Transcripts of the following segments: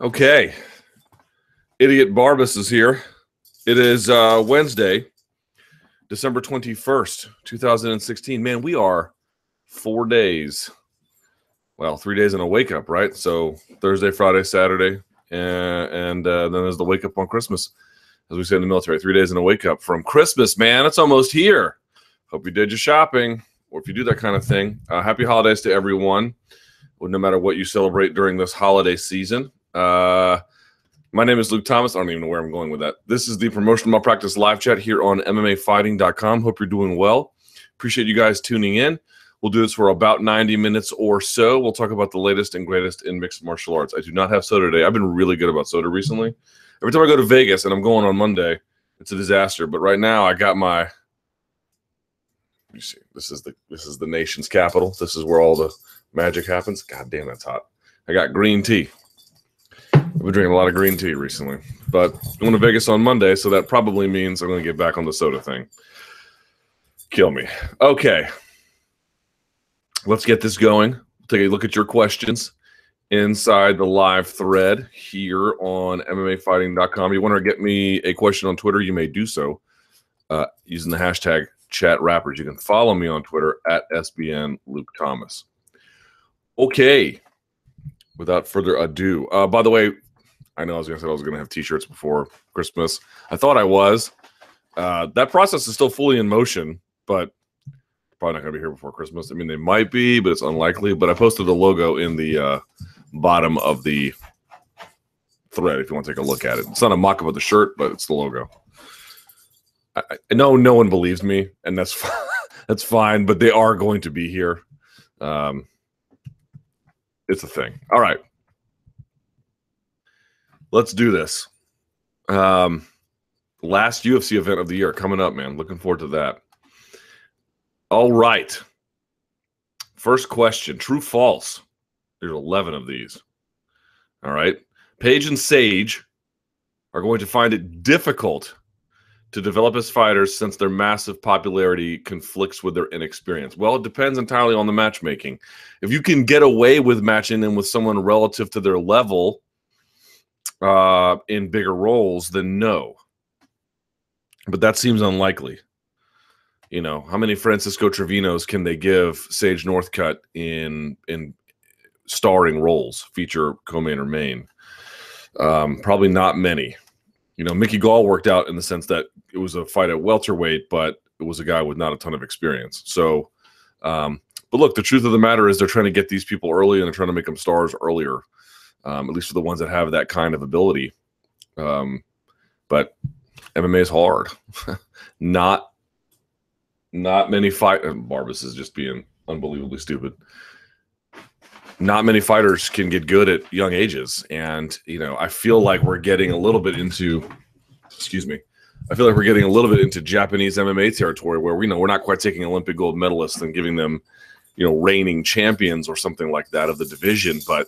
Okay. Idiot Barbas is here. It is uh, Wednesday, December 21st, 2016. Man, we are four days. Well, three days in a wake up, right? So Thursday, Friday, Saturday, and, and uh, then there's the wake up on Christmas, as we say in the military. Three days in a wake up from Christmas, man. It's almost here. Hope you did your shopping, or if you do that kind of thing. Uh, happy holidays to everyone, no matter what you celebrate during this holiday season. Uh, my name is Luke Thomas. I don't even know where I'm going with that. This is the Promotional Malpractice live chat here on MMAfighting.com. Hope you're doing well. Appreciate you guys tuning in. We'll do this for about 90 minutes or so. We'll talk about the latest and greatest in mixed martial arts. I do not have soda today. I've been really good about soda recently. Every time I go to Vegas, and I'm going on Monday, it's a disaster. But right now, I got my. You see, this is the this is the nation's capital. This is where all the magic happens. God damn, that's hot. I got green tea. I've been drinking a lot of green tea recently, but I'm going to Vegas on Monday, so that probably means I'm going to get back on the soda thing. Kill me. Okay, let's get this going. Take a look at your questions inside the live thread here on MMAfighting.com. You want to get me a question on Twitter, you may do so uh, using the hashtag chat rappers. You can follow me on Twitter at SBN Luke Thomas. Okay, without further ado, uh, by the way, I know I was going to say I was going to have T-shirts before Christmas. I thought I was. Uh, that process is still fully in motion, but probably not going to be here before Christmas. I mean, they might be, but it's unlikely. But I posted the logo in the uh, bottom of the thread if you want to take a look at it. It's not a mock-up of the shirt, but it's the logo. I, I know no one believes me, and that's that's fine. But they are going to be here. Um, it's a thing. All right let's do this. Um, last UFC event of the year coming up, man. Looking forward to that. All right. First question true, false? There's 11 of these. All right. Paige and Sage are going to find it difficult to develop as fighters since their massive popularity conflicts with their inexperience. Well, it depends entirely on the matchmaking. If you can get away with matching them with someone relative to their level, uh, in bigger roles, then no. But that seems unlikely. You know, how many Francisco Trevinos can they give Sage Northcutt in in starring roles, feature, co-main, or main? Um, probably not many. You know, Mickey Gall worked out in the sense that it was a fight at welterweight, but it was a guy with not a ton of experience. So, um, but look, the truth of the matter is they're trying to get these people early and they're trying to make them stars earlier um, at least for the ones that have that kind of ability. Um, but MMA is hard. not not many fight. Barbas is just being unbelievably stupid. Not many fighters can get good at young ages, and you know I feel like we're getting a little bit into. Excuse me. I feel like we're getting a little bit into Japanese MMA territory where we know we're not quite taking Olympic gold medalists and giving them, you know, reigning champions or something like that of the division, but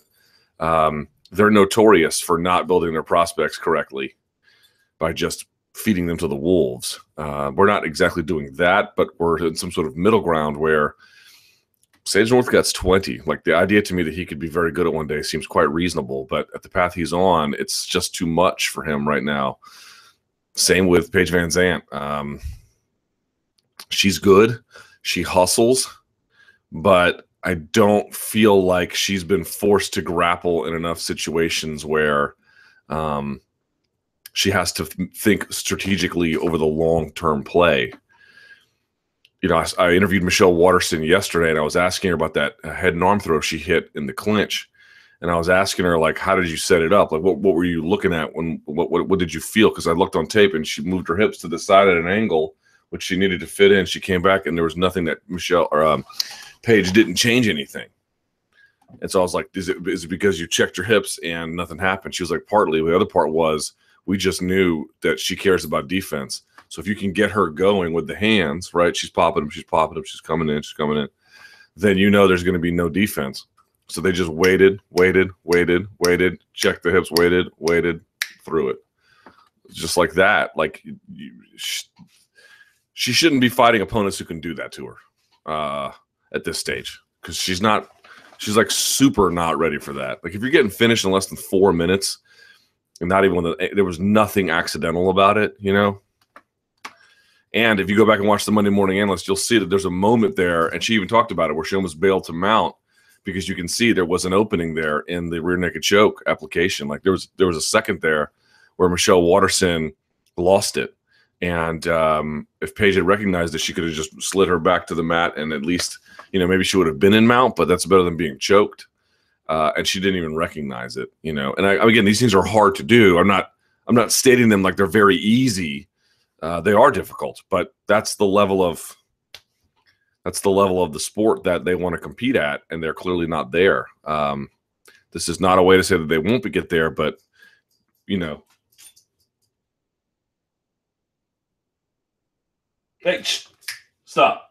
um, they're notorious for not building their prospects correctly by just feeding them to the wolves. Uh, we're not exactly doing that, but we're in some sort of middle ground where Sage Northcutt's 20. Like the idea to me that he could be very good at one day seems quite reasonable, but at the path he's on, it's just too much for him right now. Same with Paige VanZant. Um, she's good. She hustles, but I don't feel like she's been forced to grapple in enough situations where um, she has to th- think strategically over the long term play. You know, I, I, interviewed Michelle Waterson yesterday, and I was asking her about that head and arm throw she hit in the clinch, and I was asking her like, "How did you set it up? Like, what what were you looking at when what what, what did you feel?" Because I looked on tape, and she moved her hips to the side at an angle which she needed to fit in. She came back, and there was nothing that Michelle or um, Paige didn't change anything. And so I was like, is it, is it because you checked your hips and nothing happened? She was like, partly. The other part was we just knew that she cares about defense. So if you can get her going with the hands, right? She's popping them, she's popping them, she's coming in, she's coming in. Then you know there's going to be no defense. So they just waited, waited, waited, waited, checked the hips, waited, waited, through it. Just like that. Like you, she, she shouldn't be fighting opponents who can do that to her. Uh, at this stage because she's not She's like super not ready for that. Like if you're getting finished in less than four minutes, and not even when the, there was nothing accidental about it, you know. And if you go back and watch the Monday Morning Analyst, you'll see that there's a moment there, and she even talked about it, where she almost bailed to mount because you can see there was an opening there in the rear naked choke application. Like there was there was a second there where Michelle Waterson lost it, and um, if Paige had recognized it, she could have just slid her back to the mat, and at least you know maybe she would have been in mount, but that's better than being choked. Uh, and she didn't even recognize it, you know. And I, again, these things are hard to do. I'm not I'm not stating them like they're very easy uh, they are difficult, but that's the level of that's the level of the sport that they want to compete at, and they're clearly not there. Um, this is not a way to say that they won't be get there, but you know. Hey, stop.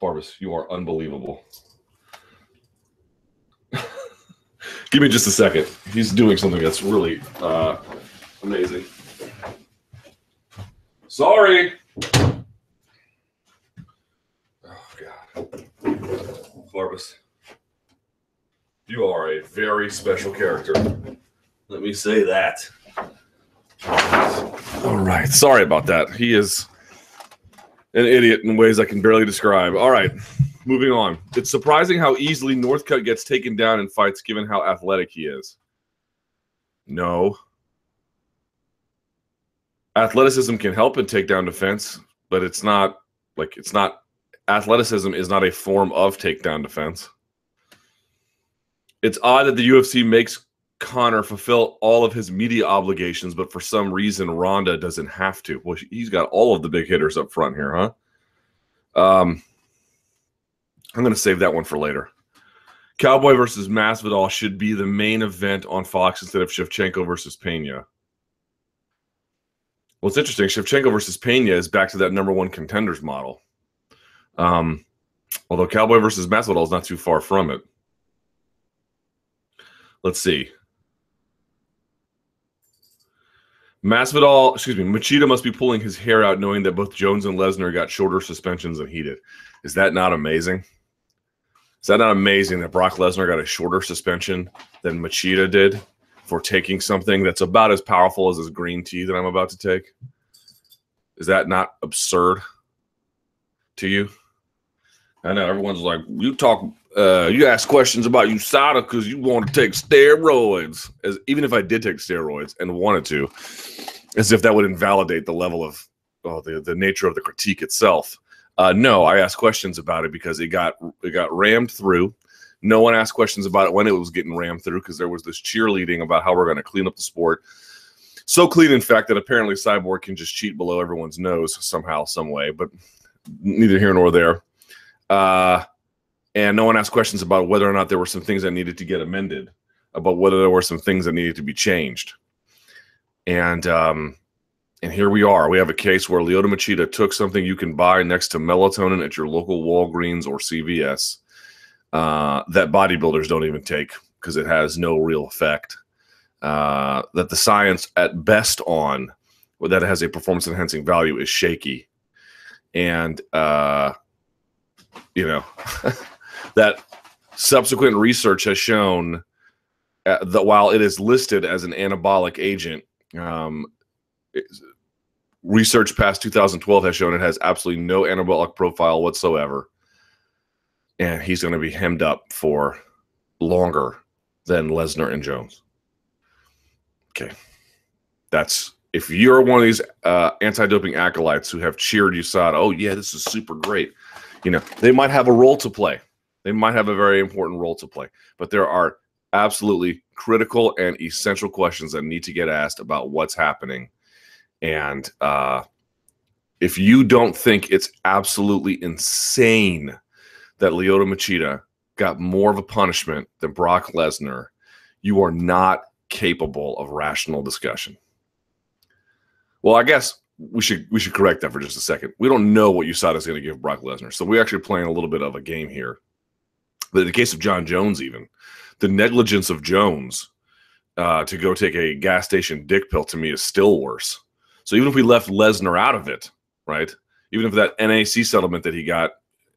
Barbas, you are unbelievable. Give me just a second. He's doing something that's really uh, Amazing. Sorry. Oh God. Barbas. You are a very special character. Let me say that. All right. Sorry about that. He is an idiot in ways I can barely describe. All right. Moving on. It's surprising how easily Northcutt gets taken down in fights given how athletic he is. No athleticism can help in takedown defense, but it's not like it's not athleticism is not a form of takedown defense. It's odd that the UFC makes Conor fulfill all of his media obligations, but for some reason Ronda doesn't have to. Well, he's got all of the big hitters up front here, huh? Um, I'm going to save that one for later. Cowboy versus Masvidal should be the main event on Fox instead of Shevchenko versus Pena. Well, it's interesting. Shevchenko versus Pena is back to that number one contenders model. Um, although Cowboy versus Masvidal is not too far from it. Let's see. Masvidal, excuse me, Machida must be pulling his hair out knowing that both Jones and Lesnar got shorter suspensions than he did. Is that not amazing? Is that not amazing that Brock Lesnar got a shorter suspension than Machida did? For taking something that's about as powerful as this green tea that I'm about to take? Is that not absurd to you? I know everyone's like, you talk, uh, you ask questions about USADA because you want to take steroids. As even if I did take steroids and wanted to, as if that would invalidate the level of oh, the the nature of the critique itself. Uh, no, I asked questions about it because it got it got rammed through. No one asked questions about it when it was getting rammed through because there was this cheerleading about how we're going to clean up the sport. So clean, in fact, that apparently Cyborg can just cheat below everyone's nose somehow, some way, but neither here nor there. Uh, and no one asked questions about whether or not there were some things that needed to get amended, about whether there were some things that needed to be changed. And um, and here we are. We have a case where Lyoto Machida took something you can buy next to melatonin at your local Walgreens or CVS uh, that bodybuilders don't even take because it has no real effect. Uh, that the science at best on that has a performance enhancing value is shaky. And, uh, you know, that subsequent research has shown uh, that while it is listed as an anabolic agent, um, research past 2012 has shown it has absolutely no anabolic profile whatsoever and he's going to be hemmed up for longer than Lesnar and Jones. Okay. That's if you're one of these uh, anti-doping acolytes who have cheered USADA, oh yeah, this is super great. You know, they might have a role to play. They might have a very important role to play, but there are absolutely critical and essential questions that need to get asked about what's happening. And uh, if you don't think it's absolutely insane that Lyoto Machida got more of a punishment than Brock Lesnar, you are not capable of rational discussion. Well, I guess we should we should correct that for just a second. We don't know what USADA is going to give Brock Lesnar, so we're actually playing a little bit of a game here. But in the case of Jon Jones, even the negligence of Jones uh, to go take a gas station dick pill to me is still worse. So even if we left Lesnar out of it, right? Even if that NAC settlement that he got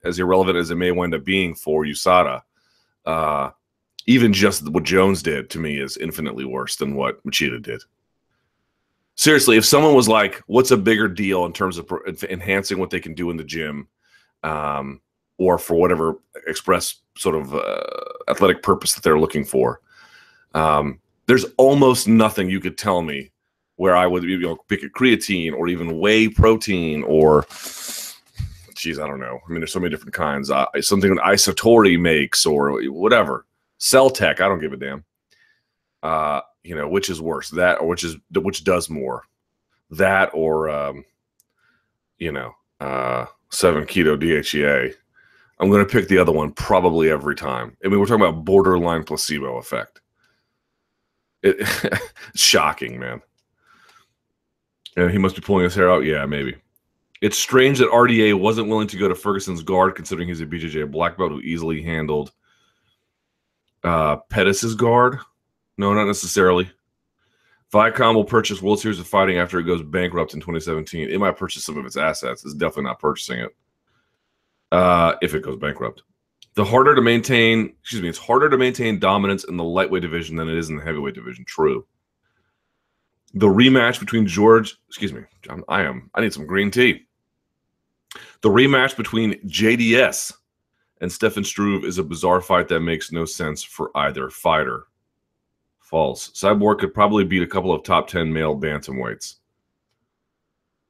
as irrelevant as it may wind up being for USADA, uh, even just what Jones did to me is infinitely worse than what Machida did. Seriously, if someone was like, "What's a bigger deal in terms of enhancing what they can do in the gym?" Um, or for whatever express sort of uh, athletic purpose that they're looking for. Um, there's almost nothing you could tell me where I would you know pick a creatine or even whey protein or geez, I don't know. I mean, there's so many different kinds. Uh, something that Isatori makes or whatever. Cell-Tech, I don't give a damn. Uh, you know, which is worse, that or which is which does more, that or um, you know, uh, seven keto DHEA. I'm going to pick the other one probably every time. I mean, we're talking about borderline placebo effect. It, it's shocking, man. And he must be pulling his hair out. Yeah, maybe. It's strange that RDA wasn't willing to go to Ferguson's guard, considering he's a BJJ black belt who easily handled uh, Pettis's guard. No, not necessarily. Viacom will purchase World Series of Fighting after it goes bankrupt in 2017. It might purchase some of its assets. It's definitely not purchasing it uh, if it goes bankrupt. The harder to maintain, excuse me, it's harder to maintain dominance in the lightweight division than it is in the heavyweight division. True. The rematch between George, excuse me, John, I am, I need some green tea. The rematch between JDS and Stefan Struve is a bizarre fight that makes no sense for either fighter. False. Cyborg could probably beat a couple of top 10 male bantamweights.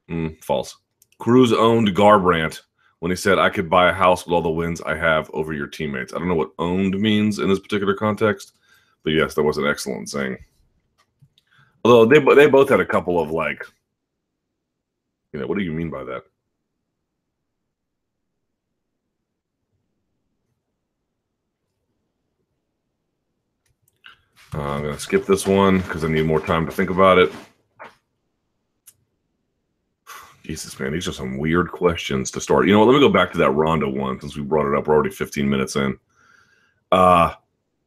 Mm, false. Cruz owned Garbrandt when he said, I could buy a house with all the wins I have over your teammates. I don't know what owned means in this particular context, but yes, that was an excellent saying. Although they, they both had a couple of like, you know, what do you mean by that? Uh, I'm to skip this one because I need more time to think about it. Jesus, man, these are some weird questions to start. You know what? Let me go back to that Ronda one since we brought it up. We're already 15 minutes in. Uh,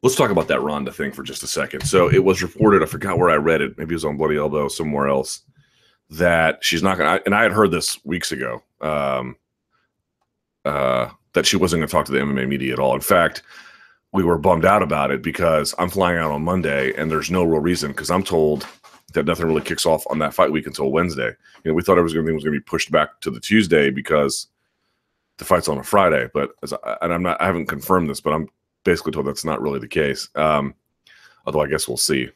let's talk about that Ronda thing for just a second. So it was reported, I forgot where I read it. Maybe it was on Bloody Elbow somewhere else that she's not going to, and I had heard this weeks ago, um, uh, that she wasn't going to talk to the MMA media at all. In fact, we were bummed out about it because I'm flying out on Monday and there's no real reason because I'm told that nothing really kicks off on that fight week until Wednesday. You know, we thought everything was going to be pushed back to the Tuesday because the fight's on a Friday. But I, and I'm not, I haven't confirmed this, but I'm basically told that's not really the case. Um, although I guess we'll see.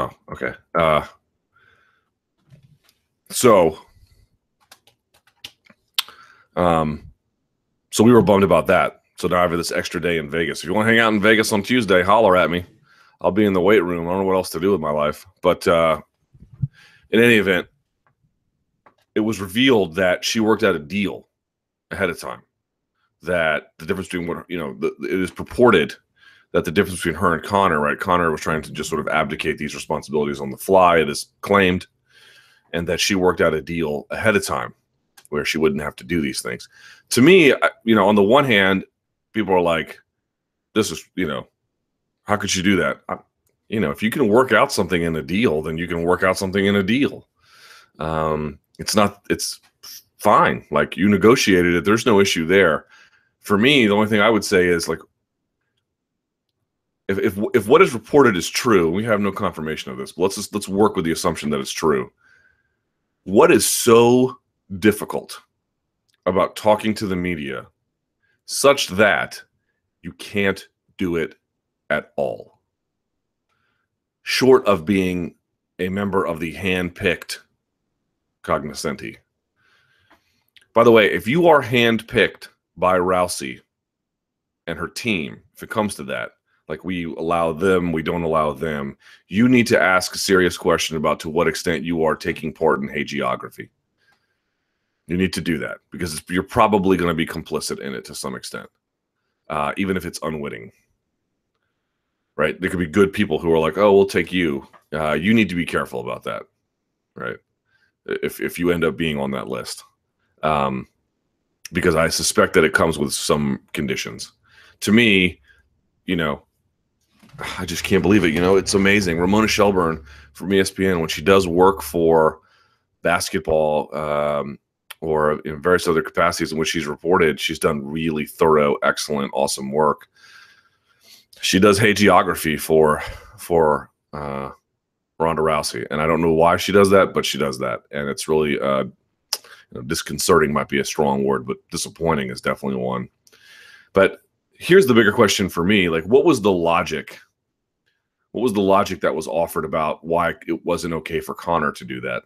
Oh, okay. Uh, so, um, so we were bummed about that. So now I have this extra day in Vegas. If you want to hang out in Vegas on Tuesday, holler at me. I'll be in the weight room. I don't know what else to do with my life. But uh, in any event, it was revealed that she worked out a deal ahead of time. That the difference between what you know, the, it is purported that the difference between her and Conor, right? Conor was trying to just sort of abdicate these responsibilities on the fly. It is claimed, and that she worked out a deal ahead of time where she wouldn't have to do these things. To me, you know, on the one hand, people are like, "This is, you know, how could she do that?" I, you know, if you can work out something in a deal, then you can work out something in a deal. Um, it's not, it's fine. Like you negotiated it. There's no issue there. For me, the only thing I would say is like, if if if what is reported is true, we have no confirmation of this. But let's just let's work with the assumption that it's true. What is so difficult about talking to the media such that you can't do it at all. Short of being a member of the hand-picked cognoscenti. By the way, if you are hand-picked by Rousey and her team, if it comes to that, like we allow them, we don't allow them, you need to ask a serious question about to what extent you are taking part in hagiography. You need to do that because you're probably going to be complicit in it to some extent, uh, even if it's unwitting. Right? There could be good people who are like, "Oh, we'll take you." Uh, you need to be careful about that, right? If if you end up being on that list, um, because I suspect that it comes with some conditions. To me, you know, I just can't believe it. You know, it's amazing. Ramona Shelburne from ESPN, when she does work for basketball um, or in various other capacities in which she's reported, she's done really thorough, excellent, awesome work. She does hagiography for for uh, Ronda Rousey, and I don't know why she does that, but she does that, and it's really uh, you know, disconcerting. Might be a strong word, but disappointing is definitely one. But here's the bigger question for me: like, what was the logic? What was the logic that was offered about why it wasn't okay for Conor to do that?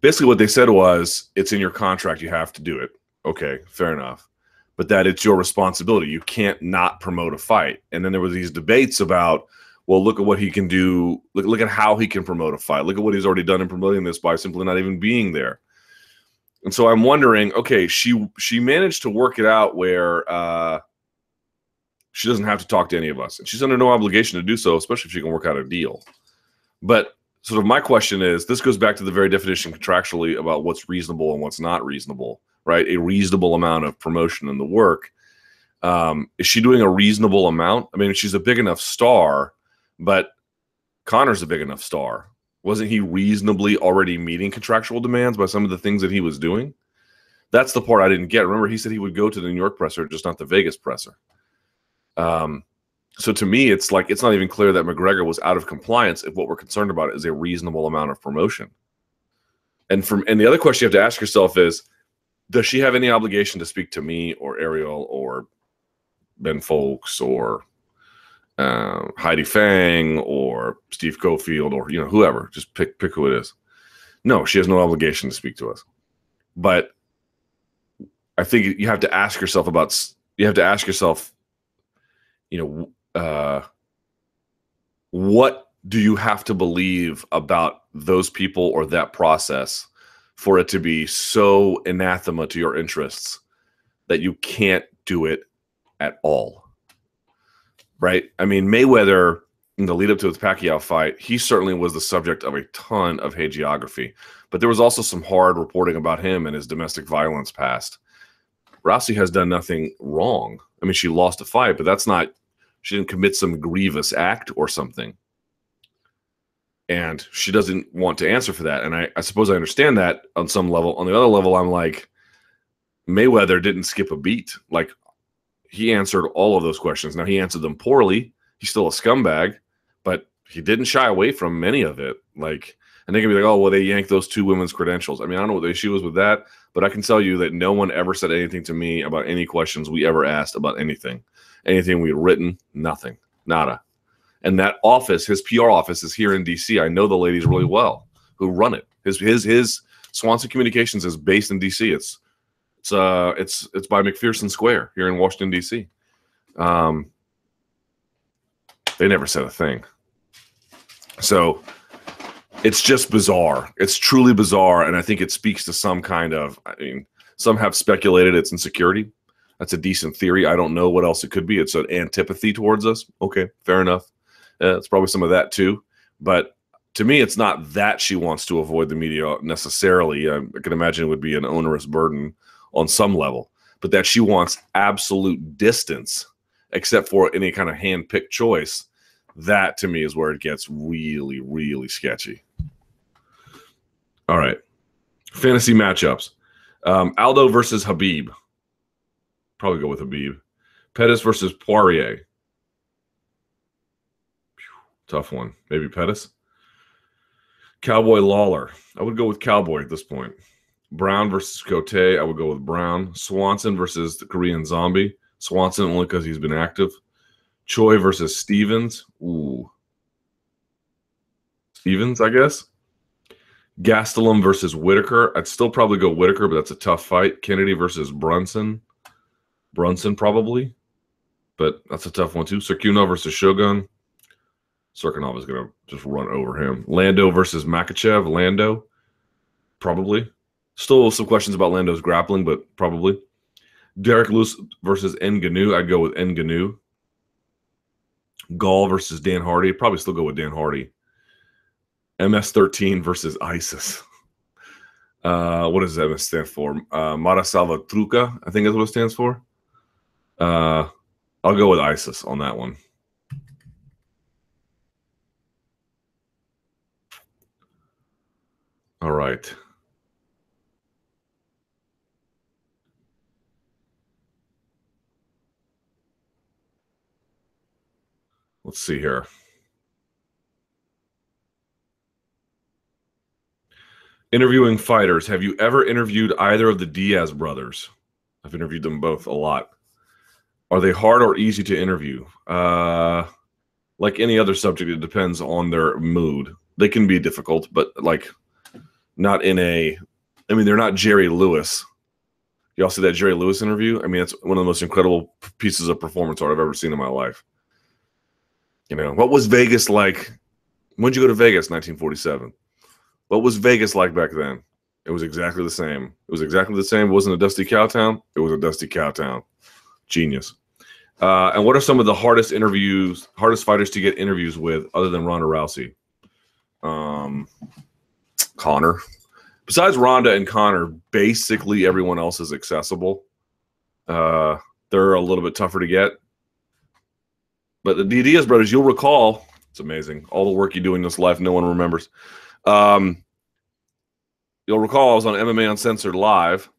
Basically, what they said was, it's in your contract; you have to do it. Okay, fair enough but that it's your responsibility. You can't not promote a fight. And then there were these debates about well, look at what he can do. Look, look at how he can promote a fight. Look at what he's already done in promoting this by simply not even being there. And so I'm wondering, okay, she she managed to work it out where uh, she doesn't have to talk to any of us, and she's under no obligation to do so, especially if she can work out a deal. But sort of my question is, this goes back to the very definition contractually about what's reasonable and what's not reasonable, right? A reasonable amount of promotion in the work. Um, is she doing a reasonable amount? I mean, she's a big enough star but Conor's a big enough star. Wasn't he reasonably already meeting contractual demands by some of the things that he was doing? That's the part I didn't get. Remember, he said he would go to the New York presser, just not the Vegas presser. Um, so to me, it's like it's not even clear that McGregor was out of compliance if what we're concerned about is a reasonable amount of promotion. And from and the other question you have to ask yourself is, does she have any obligation to speak to me or Ariel or Ben Fowlkes or uh, Heidi Fang or Steve Cofield or you know whoever. Just pick pick who it is. No, she has no obligation to speak to us. But I think you have to ask yourself about. You have to ask yourself, you know, uh, what do you have to believe about those people or that process for it to be so anathema to your interests that you can't do it at all? right? I mean, Mayweather in the lead up to his Pacquiao fight, he certainly was the subject of a ton of hagiography, but there was also some hard reporting about him and his domestic violence past. Rousey has done nothing wrong. I mean, she lost a fight, but that's not, she didn't commit some grievous act or something. And she doesn't want to answer for that. And I, I suppose I understand that on some level. On the other level, I'm like, Mayweather didn't skip a beat. Like he answered all of those questions. Now he answered them poorly. He's still a scumbag, but he didn't shy away from many of it. Like, and they can be like, oh, well, they yanked those two women's credentials. I mean, I don't know what the issue was with that, but I can tell you that no one ever said anything to me about any questions we ever asked about anything, anything we written, nothing, nada. And that office, his PR office, is here in DC. I know the ladies really well who run it. His his his Swanson Communications is based in DC. It's it's uh, it's it's by McPherson Square here in Washington D.C. Um, they never said a thing. So it's just bizarre. It's truly bizarre, and I think it speaks to some kind of. I mean, some have speculated it's insecurity. That's a decent theory. I don't know what else it could be. It's an antipathy towards us. Okay, fair enough. Uh, it's probably some of that too. But to me, it's not that she wants to avoid the media necessarily. I, I can imagine it would be an onerous burden on some level, but that she wants absolute distance, except for any kind of hand picked choice. That to me is where it gets really, really sketchy. All right. Fantasy matchups um, Aldo versus Khabib. Probably go with Khabib. Pettis versus Poirier. Tough one. Maybe Pettis. Cowboy Lawler. I would go with Cowboy at this point. Brown versus Cote, I would go with Brown. Swanson versus the Korean Zombie. Swanson only because he's been active. Choi versus Stevens. Ooh. Stevens, I guess. Gastelum versus Whittaker. I'd still probably go Whittaker, but that's a tough fight. Kennedy versus Brunson. Brunson probably, but that's a tough one too. Cirkunov versus Shogun. Cirkunov is going to just run over him. Lando versus Makhachev. Lando, probably. Still some questions about Lando's grappling, but probably. Derrick Lewis versus Ngannou. I'd go with Ngannou. Gall versus Dan Hardy. Probably still go with Dan Hardy. MS13 versus ISIS. Uh, what does MS stand for? Uh, Mara Salvatrucha, I think is what it stands for. Uh, I'll go with ISIS on that one. All right. Let's see here. Interviewing fighters. Have you ever interviewed either of the Diaz brothers? I've interviewed them both a lot. Are they hard or easy to interview? Uh, like any other subject, it depends on their mood. They can be difficult, but like not in a. I mean, they're not Jerry Lewis. Y'all see that Jerry Lewis interview? I mean, it's one of the most incredible pieces of performance art I've ever seen in my life. You know, what was Vegas like? When'd you go to Vegas? 1947. What was Vegas like back then? It was exactly the same. It was exactly the same. It wasn't a dusty cow town. It was a dusty cow town. Genius. Uh, and what are some of the hardest interviews, hardest fighters to get interviews with, other than Ronda Rousey? Um, Conor. Besides Ronda and Conor, basically everyone else is accessible. Uh, they're a little bit tougher to get. But the Diaz brothers, you'll recall, it's amazing. All the work you do in this life, no one remembers. Um, you'll recall I was on MMA Uncensored Live,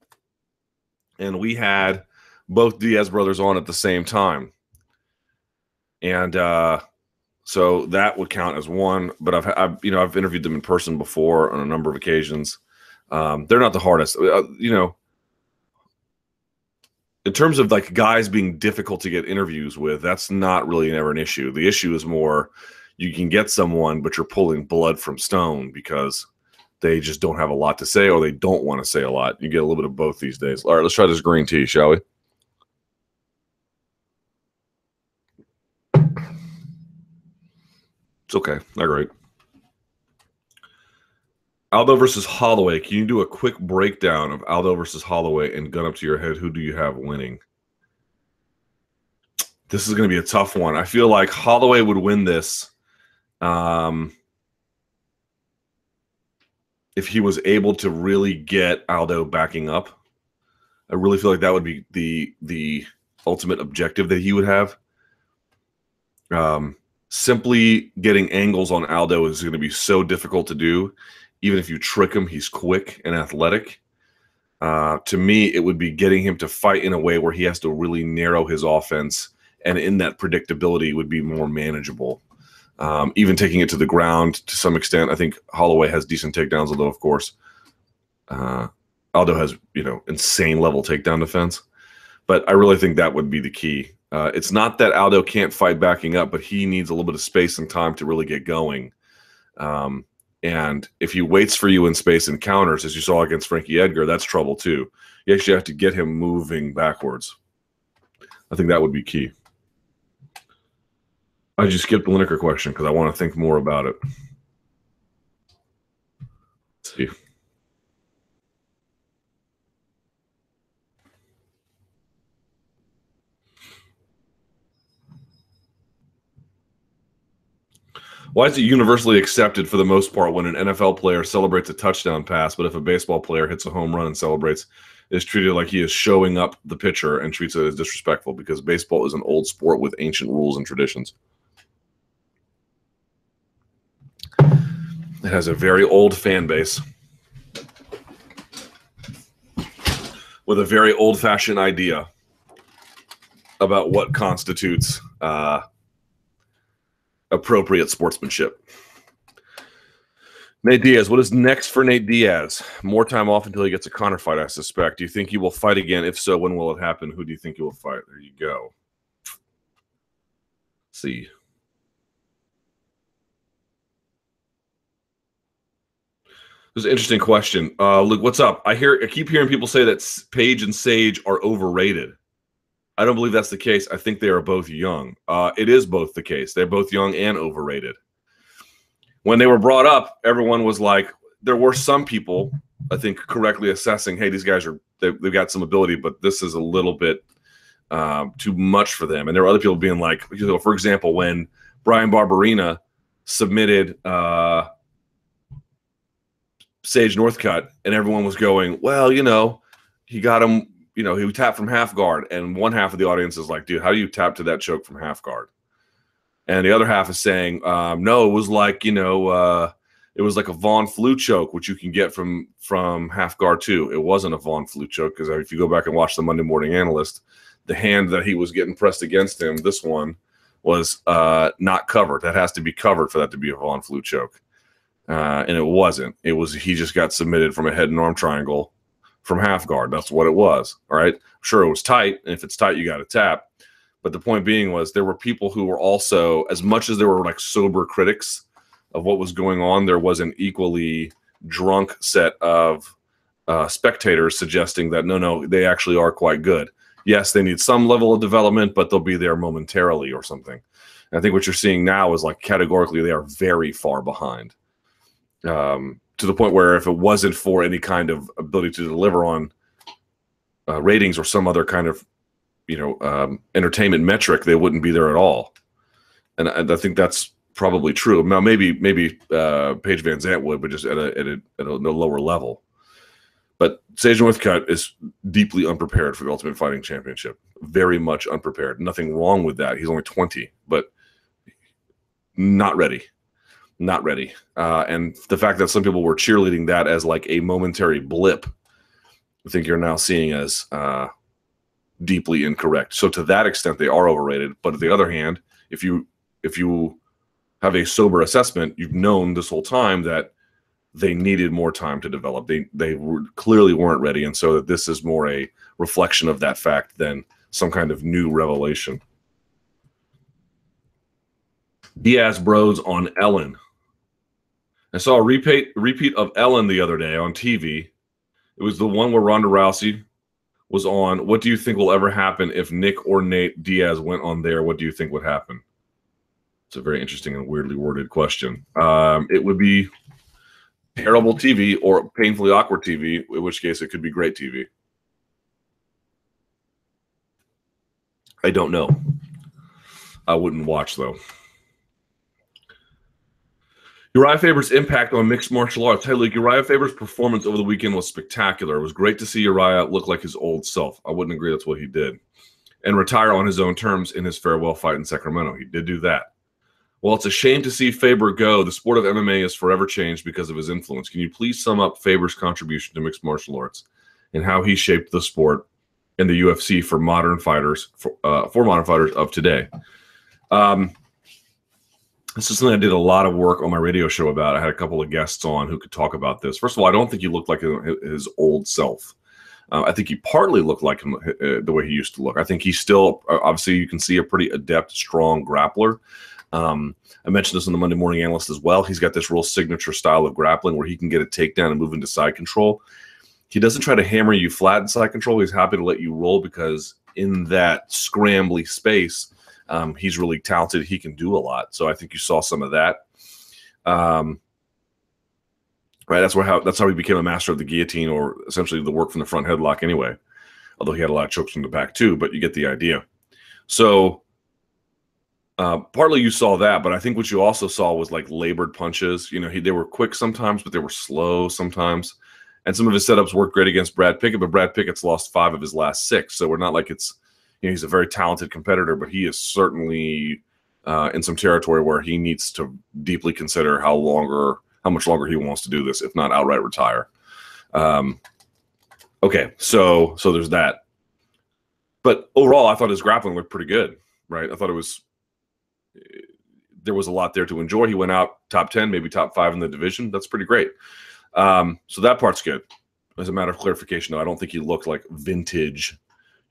and we had both Diaz brothers on at the same time. And uh, so that would count as one. But I've, I've, you know, I've interviewed them in person before on a number of occasions. Um, they're not the hardest. Uh, you know, in terms of like guys being difficult to get interviews with, that's not really ever an issue. The issue is more you can get someone, but you're pulling blood from stone because they just don't have a lot to say or they don't want to say a lot. You get a little bit of both these days. All right, let's try this green tea, shall we? It's okay. Not great. Aldo versus Holloway. Can you do a quick breakdown of Aldo versus Holloway and gun up to your head? Who do you have winning? This is going to be a tough one. I feel like Holloway would win this um, if he was able to really get Aldo backing up. I really feel like that would be the the ultimate objective that he would have. Um, simply getting angles on Aldo is going to be so difficult to do even if you trick him, he's quick and athletic. Uh, to me, it would be getting him to fight in a way where he has to really narrow his offense, and in that predictability would be more manageable. Um, even taking it to the ground to some extent, I think Holloway has decent takedowns, although of course uh, Aldo has you know insane level takedown defense. But I really think that would be the key. Uh, it's not that Aldo can't fight backing up, but he needs a little bit of space and time to really get going. Um, and if he waits for you in space and counters, as you saw against Frankie Edgar, that's trouble too. You actually have to get him moving backwards. I think that would be key. I just skipped the Lineker question because I want to think more about it. Let's see. Why is it universally accepted for the most part when an NFL player celebrates a touchdown pass, but if a baseball player hits a home run and celebrates, is treated like he is showing up the pitcher and treats it as disrespectful because baseball is an old sport with ancient rules and traditions. It has a very old fan base with a very old fashioned idea about what constitutes uh, appropriate sportsmanship. Nate Diaz, what is next for Nate Diaz? More time off until he gets a Conor fight, I suspect. Do you think he will fight again? If so, when will it happen? Who do you think he will fight? There you go. Let's see. This is an interesting question. Uh, Luke, what's up? I hear I keep hearing people say that Paige and Sage are overrated. I don't believe that's the case. I think they are both young. Uh, it is both the case. They're both young and overrated. When they were brought up, everyone was like, there were some people, I think, correctly assessing, hey, these guys are, they, have got some ability, but this is a little bit um, too much for them. And there were other people being like, you know, for example, when Bryan Barberena submitted uh, Sage Northcutt, and everyone was going, well, you know, he got him you know, he tapped from half guard, and one half of the audience is like, dude, how do you tap to that choke from half guard? And the other half is saying, um, no, it was like, you know, uh, it was like a Von Flue choke, which you can get from from half guard too. It wasn't a Von Flue choke because if you go back and watch the Monday Morning Analyst, the hand that he was getting pressed against him, this one was uh, not covered. That has to be covered for that to be a Von Flue choke, uh, and it wasn't. It was he just got submitted from a head and arm triangle from half guard. That's what it was. All right, sure it was tight, and if it's tight, you got to tap. But the point being was there were people who were also, as much as there were like sober critics of what was going on, there was an equally drunk set of uh, spectators suggesting that no, no, they actually are quite good. Yes, they need some level of development, but they'll be there momentarily or something. And I think what you're seeing now is like categorically they are very far behind. Um, to the point where if it wasn't for any kind of ability to deliver on uh, ratings or some other kind of you know um, entertainment metric, they wouldn't be there at all. And I, I think that's probably true. Now, maybe maybe uh, Paige Van Zant would, but just at a at a, at a lower level. But Sage Northcutt is deeply unprepared for the Ultimate Fighting Championship. Very much unprepared. Nothing wrong with that. He's only 20, but not ready. Not ready. Uh, and the fact that some people were cheerleading that as like a momentary blip, I think you're now seeing as uh, deeply incorrect. So to that extent, they are overrated. But on the other hand, if you if you have a sober assessment, you've known this whole time that they needed more time to develop. They they were, clearly weren't ready, and so this is more a reflection of that fact than some kind of new revelation. Diaz Bros on Ellen. I saw a repeat repeat of Ellen the other day on TV. It was the one where Ronda Rousey was on. What do you think will ever happen if Nick or Nate Diaz went on there? What do you think would happen? It's a very interesting and weirdly worded question. Um, it would be terrible TV or painfully awkward TV, in which case it could be great TV. I don't know. I wouldn't watch though. Uriah Faber's impact on mixed martial arts. Hey, Luke, Uriah Faber's performance over the weekend was spectacular. It was great to see Uriah look like his old self. I wouldn't agree that's what he did. And retire on his own terms in his farewell fight in Sacramento. He did do that. Well, it's a shame to see Faber go. The sport of MMA is forever changed because of his influence. Can you please sum up Faber's contribution to mixed martial arts and how he shaped the sport and the UFC for modern fighters for, uh, for modern fighters of today? Um, this is something I did a lot of work on my radio show about. I had a couple of guests on who could talk about this. First of all, I don't think he looked like his old self. Uh, I think he partly looked like him uh, the way he used to look. I think he's still, uh, obviously, you can see a pretty adept, strong grappler. Um, I mentioned this on the Monday Morning Analyst as well. He's got this real signature style of grappling where he can get a takedown and move into side control. He doesn't try to hammer you flat in side control. He's happy to let you roll because in that scrambly space, um, he's really talented. He can do a lot. So I think you saw some of that. Um, right. That's where how that's how he became a master of the guillotine, or essentially the work from the front headlock. Anyway, although he had a lot of chokes from the back too, but you get the idea. So uh, partly you saw that, but I think what you also saw was like labored punches. You know, he, they were quick sometimes, but they were slow sometimes. And some of his setups worked great against Brad Pickett, but Brad Pickett's lost five of his last six. So we're not like it's, you know, he's a very talented competitor, but he is certainly uh, in some territory where he needs to deeply consider how longer, how much longer he wants to do this, if not outright retire. Um, okay, so so there's that. But overall, I thought his grappling looked pretty good, right? I thought it was there was a lot there to enjoy. He went out top 10, maybe top five in the division. That's pretty great. Um, so that part's good. As a matter of clarification, though, I don't think he looked like vintage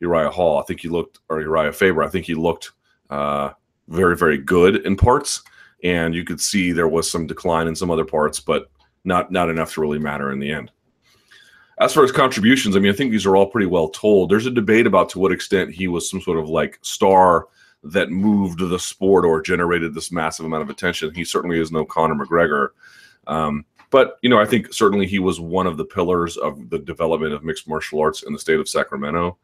Uriah Hall. I think he looked, or Uriah Faber, I think he looked uh, very, very good in parts. And you could see there was some decline in some other parts, but not not enough to really matter in the end. As for his contributions, I mean, I think these are all pretty well told. There's a debate about to what extent he was some sort of like star – that moved the sport or generated this massive amount of attention. He certainly is no Conor McGregor. Um, but, you know, I think certainly he was one of the pillars of the development of mixed martial arts in the state of Sacramento.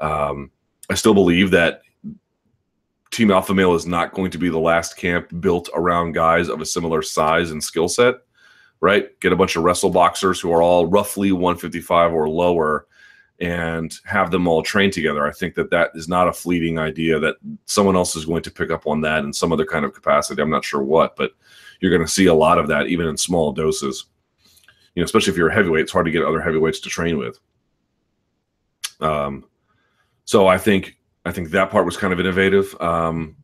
Um, I still believe that Team Alpha Male is not going to be the last camp built around guys of a similar size and skill set, right? Get a bunch of wrestle boxers who are all roughly 155 or lower and have them all train together. I think that that is not a fleeting idea that someone else is going to pick up on that in some other kind of capacity. I'm not sure what, but you're going to see a lot of that even in small doses. You know, especially if you're a heavyweight, it's hard to get other heavyweights to train with. Um, so I think I think that part was kind of innovative. Um,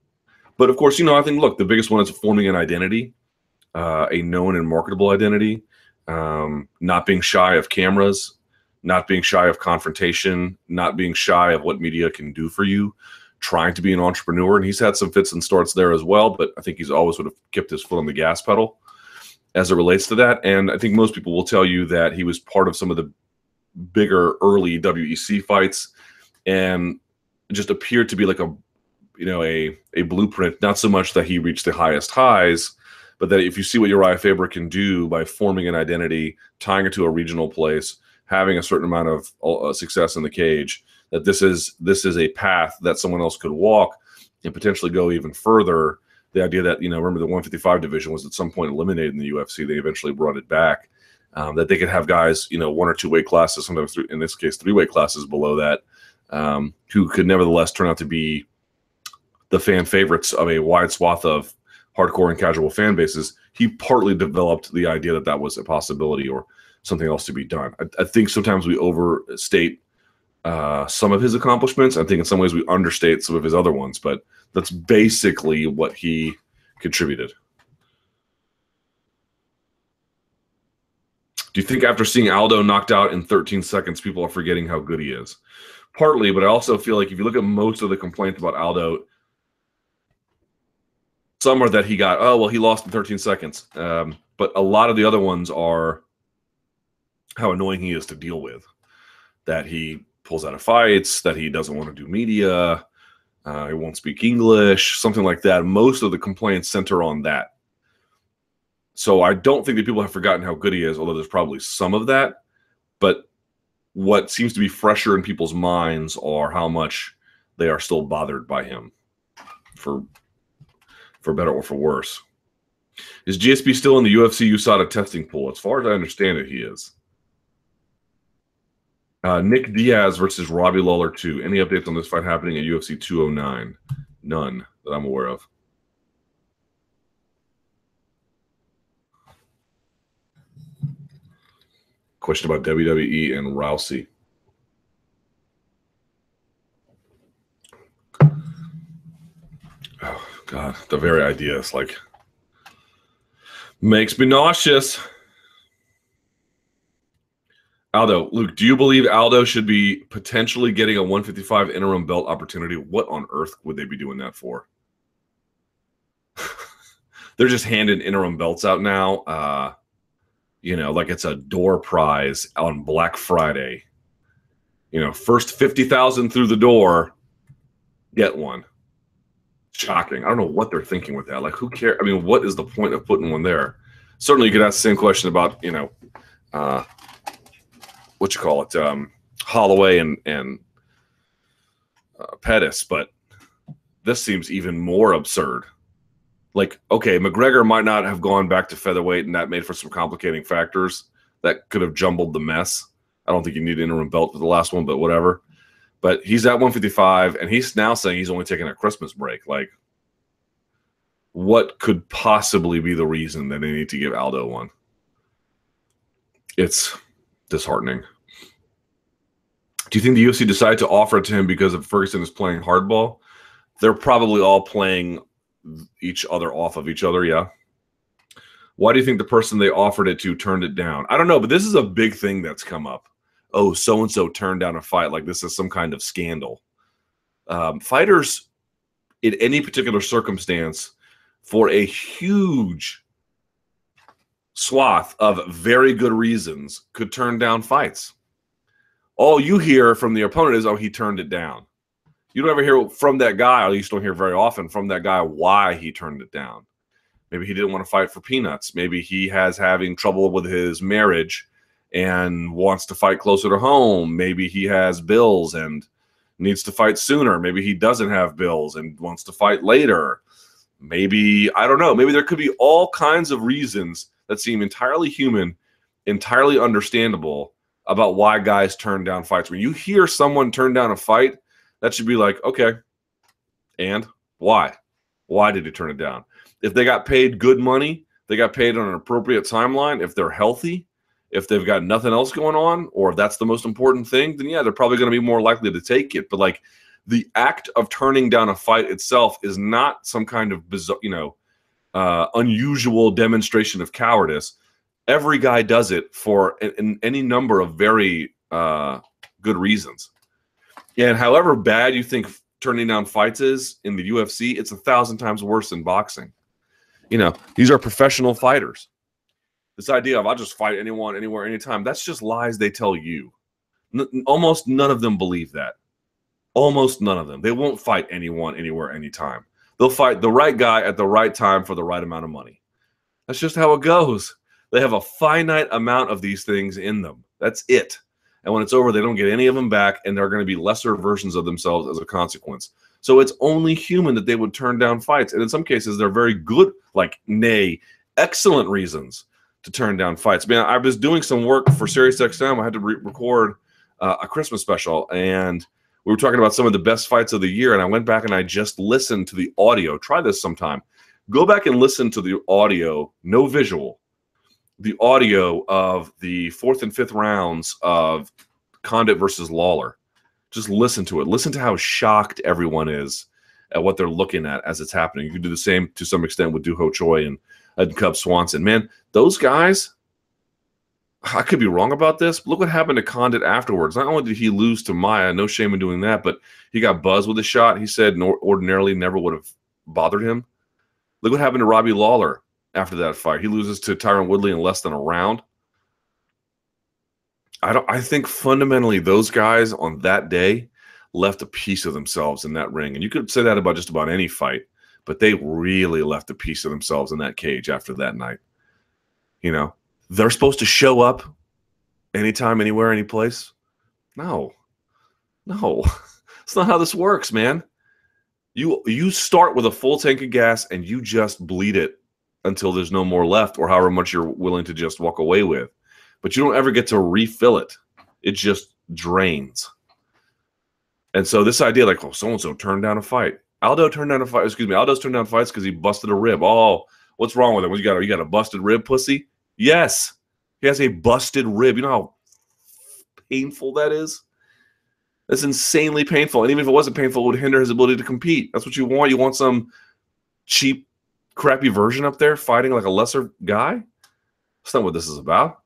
but of course, you know, I think look, the biggest one is forming an identity, uh, a known and marketable identity, um, not being shy of cameras, not being shy of confrontation, not being shy of what media can do for you, trying to be an entrepreneur. And he's had some fits and starts there as well, but I think he's always sort of kept his foot on the gas pedal as it relates to that. And I think most people will tell you that he was part of some of the bigger early WEC fights and just appeared to be like a you know a a blueprint not so much that he reached the highest highs but that if you see what Uriah Faber can do by forming an identity tying it to a regional place having a certain amount of uh, success in the cage that this is this is a path that someone else could walk and potentially go even further. The idea that you know remember the 155 division was at some point eliminated in the UFC they eventually brought it back um, that they could have guys you know one or two weight classes sometimes three, in this case three weight classes below that um, who could nevertheless turn out to be the fan favorites of a wide swath of hardcore and casual fan bases, he partly developed the idea that that was a possibility or something else to be done. I, I think sometimes we overstate uh, some of his accomplishments. I think in some ways we understate some of his other ones, but that's basically what he contributed. Do you think after seeing Aldo knocked out in 13 seconds, people are forgetting how good he is? Partly, but I also feel like if you look at most of the complaints about Aldo, some are that he got oh well he lost in 13 seconds. Um, but a lot of the other ones are how annoying he is to deal with. That he pulls out of fights that he doesn't want to do media uh, he won't speak english something like that. Most of the complaints center on that. So i don't think that people have forgotten how good he is although there's probably some of that. But what seems to be fresher in people's minds are how much they are still bothered by him for for better or for worse. Is GSP still in the UFC USADA testing pool? As far as I understand it, he is. Uh, Nick Diaz versus Robbie Lawler 2. Any updates on this fight happening at UFC 209? None that I'm aware of. Question about WWE and Rousey. God, the very idea is like makes me nauseous. Aldo, Luke, do you believe Aldo should be potentially getting a 155 interim belt opportunity? What on earth would they be doing that for? They're just handing interim belts out now. Uh, you know, like it's a door prize on Black Friday. You know, first 50,000 through the door, get one shocking. I don't know what they're thinking with that. Like, who cares? I mean, what is the point of putting one there? Certainly, you could ask the same question about, you know, uh, what you call it, um, Holloway and and uh, Pettis, but this seems even more absurd. Like, okay, McGregor might not have gone back to featherweight, and that made for some complicating factors that could have jumbled the mess. I don't think you need interim belt for the last one, but whatever. But he's at 155, and he's now saying he's only taking a Christmas break. Like, what could possibly be the reason that they need to give Aldo one? It's disheartening. Do you think the UFC decided to offer it to him because of Ferguson is playing hardball? They're probably all playing each other off of each other. Yeah. Why do you think the person they offered it to turned it down? I don't know, but this is a big thing that's come up oh, so and so turned down a fight like this is some kind of scandal. Um, fighters, in any particular circumstance, for a huge swath of very good reasons, could turn down fights. All you hear from the opponent is, oh, he turned it down. You don't ever hear from that guy, or at least don't hear very often from that guy why he turned it down. Maybe he didn't want to fight for peanuts. Maybe he has having trouble with his marriage and wants to fight closer to home. Maybe he has bills and needs to fight sooner. Maybe he doesn't have bills and wants to fight later. Maybe, I don't know, maybe there could be all kinds of reasons that seem entirely human, entirely understandable about why guys turn down fights. When you hear someone turn down a fight, that should be like, okay, and why? Why did he turn it down? If they got paid good money, they got paid on an appropriate timeline, if they're healthy, if they've got nothing else going on, or if that's the most important thing, then yeah, they're probably going to be more likely to take it. But like the act of turning down a fight itself is not some kind of bizarre, you know, uh, unusual demonstration of cowardice. Every guy does it for in, in any number of very uh, good reasons. And however bad you think turning down fights is in the UFC, it's a thousand times worse than boxing. You know, these are professional fighters. This idea of I'll just fight anyone, anywhere, anytime, that's just lies they tell you. N- almost none of them believe that. Almost none of them. They won't fight anyone, anywhere, anytime. They'll fight the right guy at the right time for the right amount of money. That's just how it goes. They have a finite amount of these things in them. That's it. And when it's over, they don't get any of them back, and they're going to be lesser versions of themselves as a consequence. So it's only human that they would turn down fights. And in some cases, they're very good, like, nay, excellent reasons to turn down fights. Man, I was doing some work for SiriusXM. I had to re- record uh, a Christmas special, and we were talking about some of the best fights of the year. And I went back and I just listened to the audio. Try this sometime. Go back and listen to the audio, no visual, the audio of the fourth and fifth rounds of Condit versus Lawler. Just listen to it. Listen to how shocked everyone is at what they're looking at as it's happening. You can do the same to some extent with Doo Ho Choi and, and Cub Swanson. Man, those guys, I could be wrong about this, look what happened to Condit afterwards. Not only did he lose to Maia, no shame in doing that, but he got buzzed with a shot. He said ordinarily never would have bothered him. Look what happened to Robbie Lawler after that fight. He loses to Tyron Woodley in less than a round. I don't I think fundamentally those guys on that day left a piece of themselves in that ring. And you could say that about just about any fight, but they really left a piece of themselves in that cage after that night. You know, they're supposed to show up anytime, anywhere, any place. No. No. It's not how this works, man. You you start with a full tank of gas and you just bleed it until there's no more left or however much you're willing to just walk away with. But you don't ever get to refill it. It just drains. And so this idea, like, oh, so and so turned down a fight. Aldo turned down a fight. Excuse me, Aldo's turned down fights because he busted a rib. Oh, what's wrong with him? You got you got a busted rib, pussy? Yes, he has a busted rib. You know how painful that is. That's insanely painful. And even if it wasn't painful, it would hinder his ability to compete. That's what you want. You want some cheap crappy version up there fighting like a lesser guy. That's not what this is about.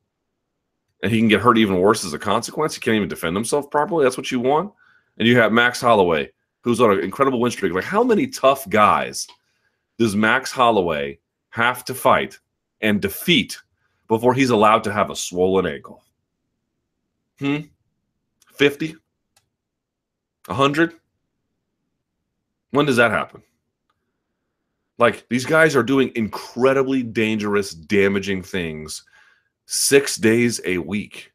And he can get hurt even worse as a consequence. He can't even defend himself properly. That's what you want. And you have Max Holloway, who's on an incredible win streak. Like, how many tough guys does Max Holloway have to fight and defeat before he's allowed to have a swollen ankle? Hmm? 50? 100? When does that happen? Like these guys are doing incredibly dangerous, damaging things six days a week.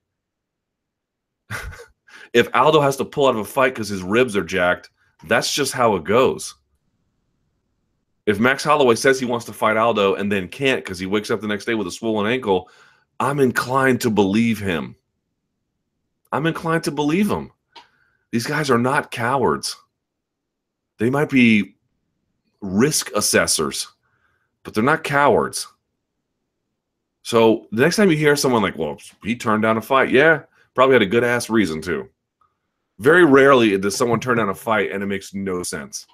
if Aldo has to pull out of a fight because his ribs are jacked, that's just how it goes. If Max Holloway says he wants to fight Aldo and then can't because he wakes up the next day with a swollen ankle, I'm inclined to believe him. I'm inclined to believe him. These guys are not cowards. They might be risk assessors, but they're not cowards. So the next time you hear someone like, well, he turned down a fight, yeah, probably had a good ass reason to. Very rarely does someone turn down a fight and it makes no sense.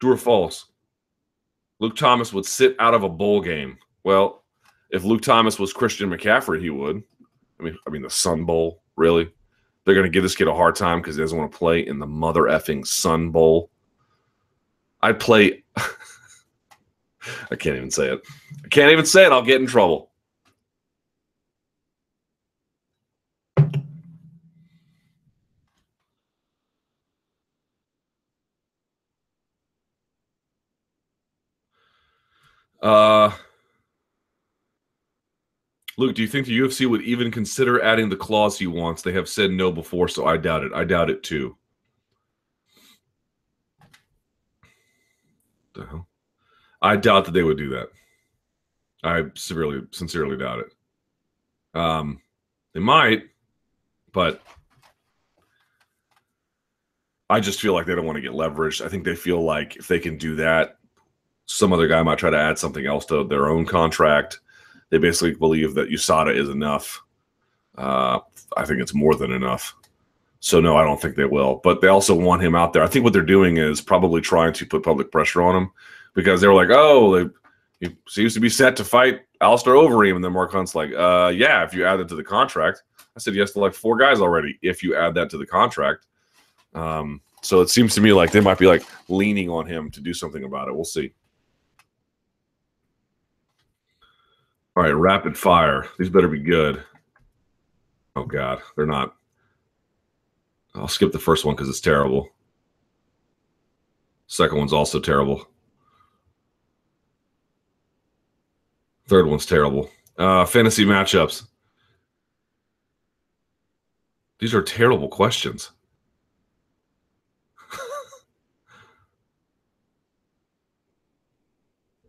True or false? Luke Thomas would sit out of a bowl game. Well, if Luke Thomas was Christian McCaffrey, he would. I mean, I mean the Sun Bowl, really? They're going to give this kid a hard time because he doesn't want to play in the mother effing Sun Bowl. I'd play. I can't even say it. I can't even say it. I'll get in trouble. Uh, Luke, do you think the UFC would even consider adding the clause he wants? They have said no before, so I doubt it. I doubt it too. The hell? I doubt that they would do that. I severely, sincerely doubt it. Um, they might, but I just feel like they don't want to get leveraged. I think they feel like if they can do that, some other guy might try to add something else to their own contract. They basically believe that USADA is enough. Uh, I think it's more than enough. So no, I don't think they will. But they also want him out there. I think what they're doing is probably trying to put public pressure on him because they were like, oh, he seems to be set to fight Alistair Overeem, and then Mark Hunt's like, uh, yeah, if you add it to the contract. I said yes to like four guys already. If you add that to the contract, um, so it seems to me like they might be like leaning on him to do something about it. We'll see. All right, rapid fire. These better be good. Oh God, they're not. I'll skip the first one because it's terrible. Second one's also terrible. Third one's terrible. Uh, fantasy matchups. These are terrible questions.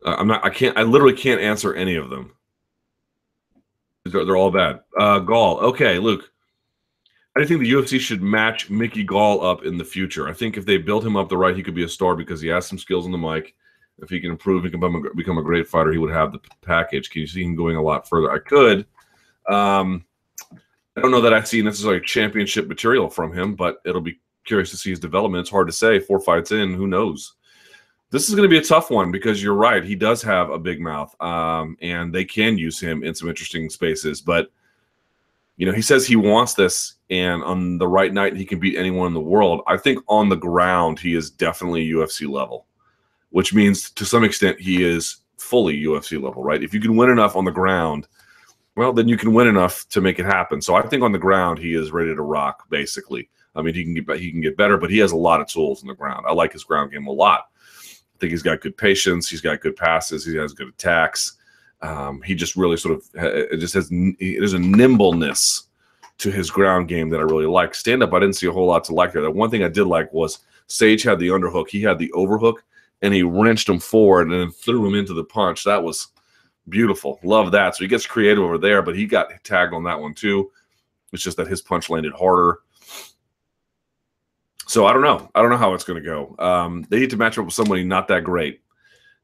I'm not. I can't. I literally can't answer any of them. They're, they're all bad. Uh, Gall. Okay, Luke. I think the UFC should match Mickey Gall up in the future. I think if they build him up the right, he could be a star because he has some skills on the mic. If he can improve, can become a, become a great fighter. He would have the package. Can you see him going a lot further? I could. Um, I don't know that I see necessarily championship material from him, but it'll be curious to see his development. It's hard to say. Four fights in, who knows? This is going to be a tough one because you're right. He does have a big mouth, um, and they can use him in some interesting spaces. But you know, he says he wants this, and on the right night, he can beat anyone in the world. I think on the ground, he is definitely UFC level, which means to some extent he is fully UFC level, right? If you can win enough on the ground, well, then you can win enough to make it happen. So I think on the ground, he is ready to rock. Basically, I mean, he can get he can get better, but he has a lot of tools on the ground. I like his ground game a lot think he's got good patience. He's got good passes. He has good attacks. Um, he just really sort of it just has there's a nimbleness to his ground game that I really like. Stand up, I didn't see a whole lot to like there. The one thing I did like was Sage had the underhook, he had the overhook, and he wrenched him forward and then threw him into the punch. That was beautiful. Love that. So he gets creative over there, but he got tagged on that one too. It's just that his punch landed harder. So I don't know. I don't know how it's going to go. Um, they need to match up with somebody not that great.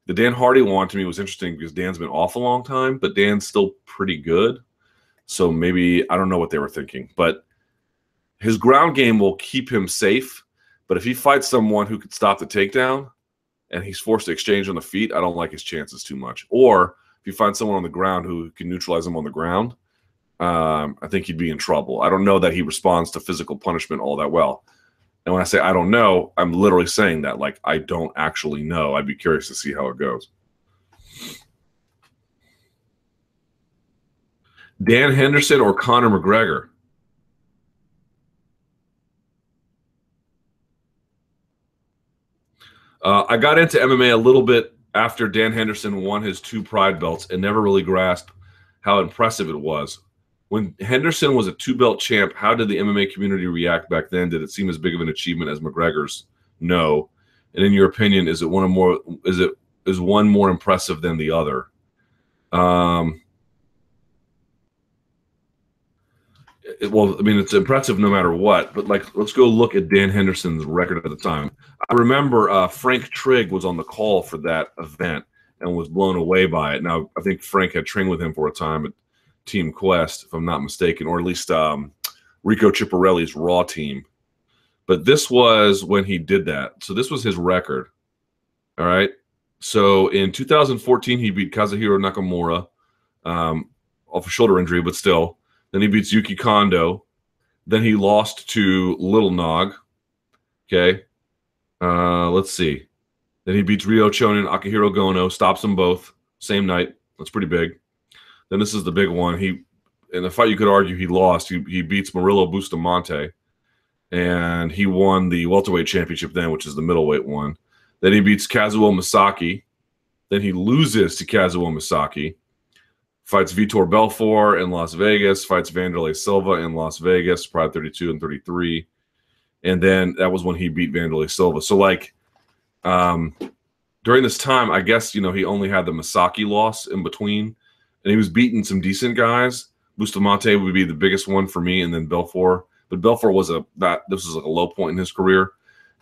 The Dan Hardy one to me was interesting because Dan's been off a long time, but Dan's still pretty good. So maybe I don't know what they were thinking, but his ground game will keep him safe. But if he fights someone who could stop the takedown and he's forced to exchange on the feet, I don't like his chances too much. Or if you find someone on the ground who can neutralize him on the ground, um, I think he'd be in trouble. I don't know that he responds to physical punishment all that well. And when I say I don't know, I'm literally saying that like I don't actually know. I'd be curious to see how it goes. Dan Henderson or Conor McGregor? Uh, I got into MMA a little bit after Dan Henderson won his two Pride belts and never really grasped how impressive it was when Henderson was a two belt champ, how did the MMA community react back then? Did it seem as big of an achievement as McGregor's? No. And in your opinion, is it one more is it is one more impressive than the other? Um it, well, I mean, it's impressive no matter what. But like, let's go look at Dan Henderson's record at the time. I remember uh, Frank Trigg was on the call for that event and was blown away by it. Now, I think Frank had trained with him for a time, but Team Quest, if I'm not mistaken, or at least um, Rico Chiapparelli's Raw team. But this was when he did that. So this was his record. All right. So in 2014, he beat Kazuhiro Nakamura um, off a shoulder injury, but still. Then he beats Yuki Kondo. Then he lost to Little Nog. Okay. Uh, let's see. Then he beats Ryo Chonin, Akihiro Gono, stops them both same night. That's pretty big. Then this is the big one. He in the fight you could argue he lost. He, he beats Murilo Bustamante, and he won the welterweight championship then, which is the middleweight one. Then he beats Kazuo Misaki. Then he loses to Kazuo Misaki. Fights Vitor Belfort in Las Vegas. Fights Vanderlei Silva in Las Vegas. Pride 32 and 33. And then that was when he beat Vanderlei Silva. So like, um, during this time, I guess you know he only had the Misaki loss in between and he was beating some decent guys. Bustamante would be the biggest one for me, and then Belfort. But Belfort was a that this was like a low point in his career,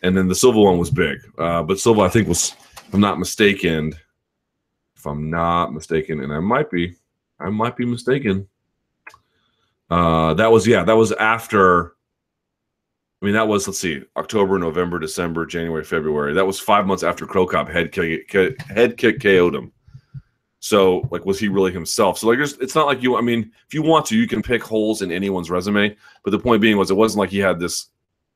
and then the Silva one was big. Uh, but Silva, I think, was, if I'm not mistaken, if I'm not mistaken, and I might be, I might be mistaken. Uh, that was yeah, that was after. I mean, that was let's see, October, November, December, January, February. That was five months after Cro Cop head kick, head kick KO'd him. So, like, was he really himself? So, like, it's not like you. I mean, if you want to, you can pick holes in anyone's resume. But the point being was, it wasn't like he had this,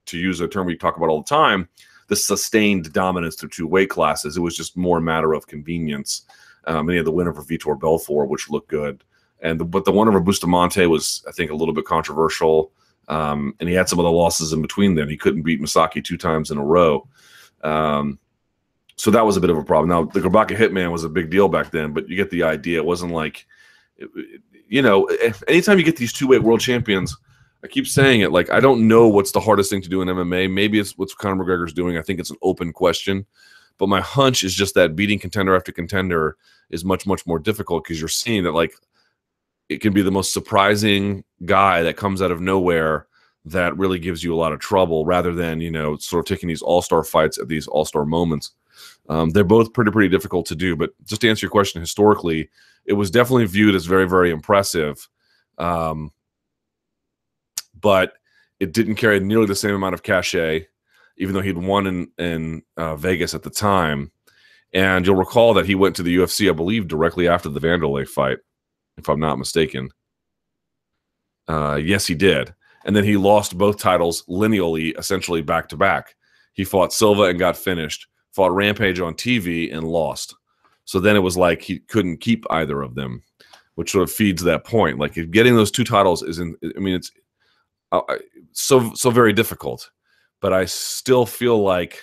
to use a term we talk about all the time, the sustained dominance through two weight classes. It was just more a matter of convenience. Um, and he had the win over Vitor Belfort, which looked good. And the, but the one over Bustamante was, I think, a little bit controversial. Um, and he had some of the losses in between. Then he couldn't beat Misaki two times in a row. Um, so that was a bit of a problem. Now the Grabaka Hitman was a big deal back then, but you get the idea. It wasn't like, you know, eh, anytime you get these two weight world champions, I keep saying it. Like I don't know what's the hardest thing to do in MMA. Maybe it's what Conor McGregor's doing. I think it's an open question, but my hunch is just that beating contender after contender is much much more difficult because you're seeing that like it can be the most surprising guy that comes out of nowhere that really gives you a lot of trouble rather than you know sort of taking these all-star fights at these all-star moments um, they're both pretty pretty difficult to do. But just to answer your question, historically, it was definitely viewed as very very impressive, um, but it didn't carry nearly the same amount of cachet, even though he'd won in in uh, Vegas at the time. And you'll recall that he went to the UFC, I believe, directly after the Vanderlei fight, if I'm not mistaken. Uh, yes, he did. And then he lost both titles lineally, essentially back to back. He fought Silva and got finished fought Rampage on TV and lost. So then it was like he couldn't keep either of them, which sort of feeds that point. Like if getting those two titles isn't. I mean, it's uh, so so very difficult. But I still feel like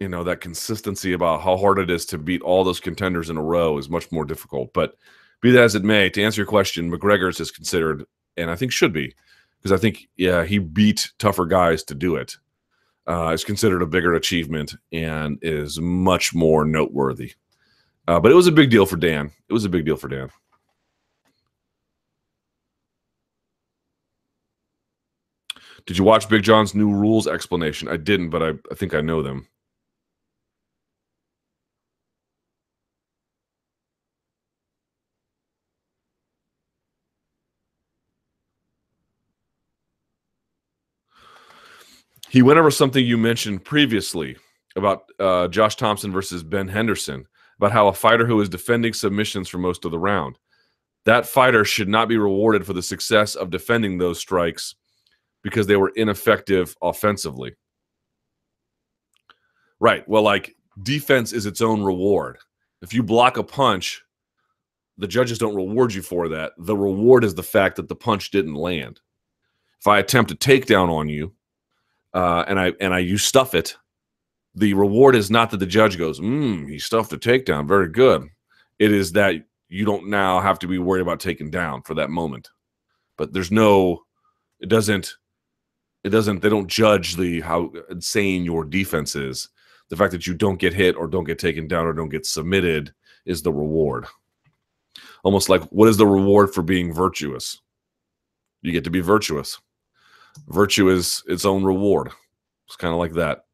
you know that consistency about how hard it is to beat all those contenders in a row is much more difficult. But be that as it may, to answer your question, McGregor's is considered, and I think should be, because I think yeah he beat tougher guys to do it uh, is considered a bigger achievement and is much more noteworthy. Uh, but it was a big deal for Dan. It was a big deal for Dan. Did you watch Big John's new rules explanation? I didn't, but I, I think I know them. He went over something you mentioned previously about uh, Josh Thomson versus Ben Henderson, about how a fighter who is defending submissions for most of the round, that fighter should not be rewarded for the success of defending those strikes because they were ineffective offensively. Right. Well, like defense is its own reward. If you block a punch, the judges don't reward you for that. The reward is the fact that the punch didn't land. If I attempt a takedown on you uh, and I and I you stuff it, the reward is not that the judge goes, "Hmm, he stuffed a takedown, very good." It is that you don't now have to be worried about taking down for that moment. But there's no, it doesn't, it doesn't. They don't judge the how insane your defense is. The fact that you don't get hit or don't get taken down or don't get submitted is the reward. Almost like what is the reward for being virtuous? You get to be virtuous virtue is its own reward. It's kind of like that.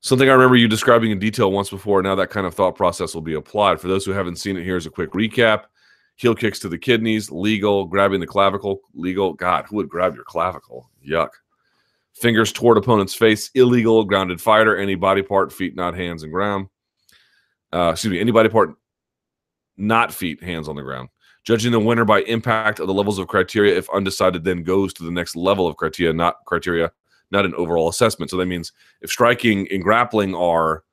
Something I remember you describing in detail once before. Now that kind of thought process will be applied. For those who haven't seen it, here's a quick recap. Heel kicks to the kidneys, legal. Grabbing the clavicle, legal. God, who would grab your clavicle? Yuck. Fingers toward opponent's face, illegal. Grounded fighter, any body part, feet, not hands, and ground. Uh, excuse me, any body part, not feet, hands on the ground. Judging the winner by impact of the levels of criteria, if undecided, then goes to the next level of criteria, not criteria, not an overall assessment. So that means if striking and grappling are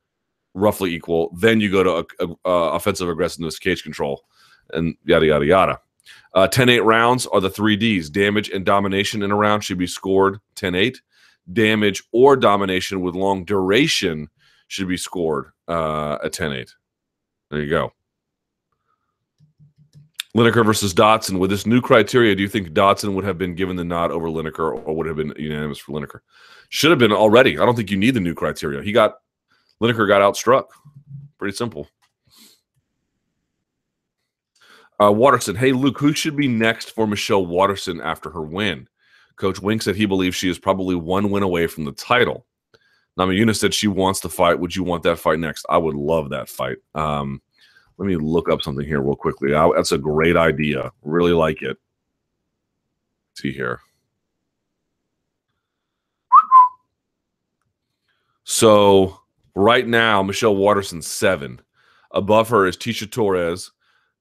roughly equal, then you go to a, a, a offensive aggressiveness, cage control, and yada yada yada. Uh, 10-8 rounds are the three Ds. Damage and domination in a round should be scored 10-8. Damage or domination with long duration should be scored uh, at 10-8. There you go. Lineker versus Dodson. With this new criteria, do you think Dodson would have been given the nod over Lineker or would have been unanimous for Lineker? Should have been already. I don't think you need the new criteria. He got Lineker got outstruck. Pretty simple. Uh, Waterson. Hey, Luke, who should be next for Michelle Waterson after her win? Coach Wink said he believes she is probably one win away from the title. Namajunas said she wants to fight. Would you want that fight next? I would love that fight. Um, let me look up something here real quickly. I, that's a great idea. Really like it. Let's see here. So right now, Michelle Waterson seven. Above her is Tecia Torres.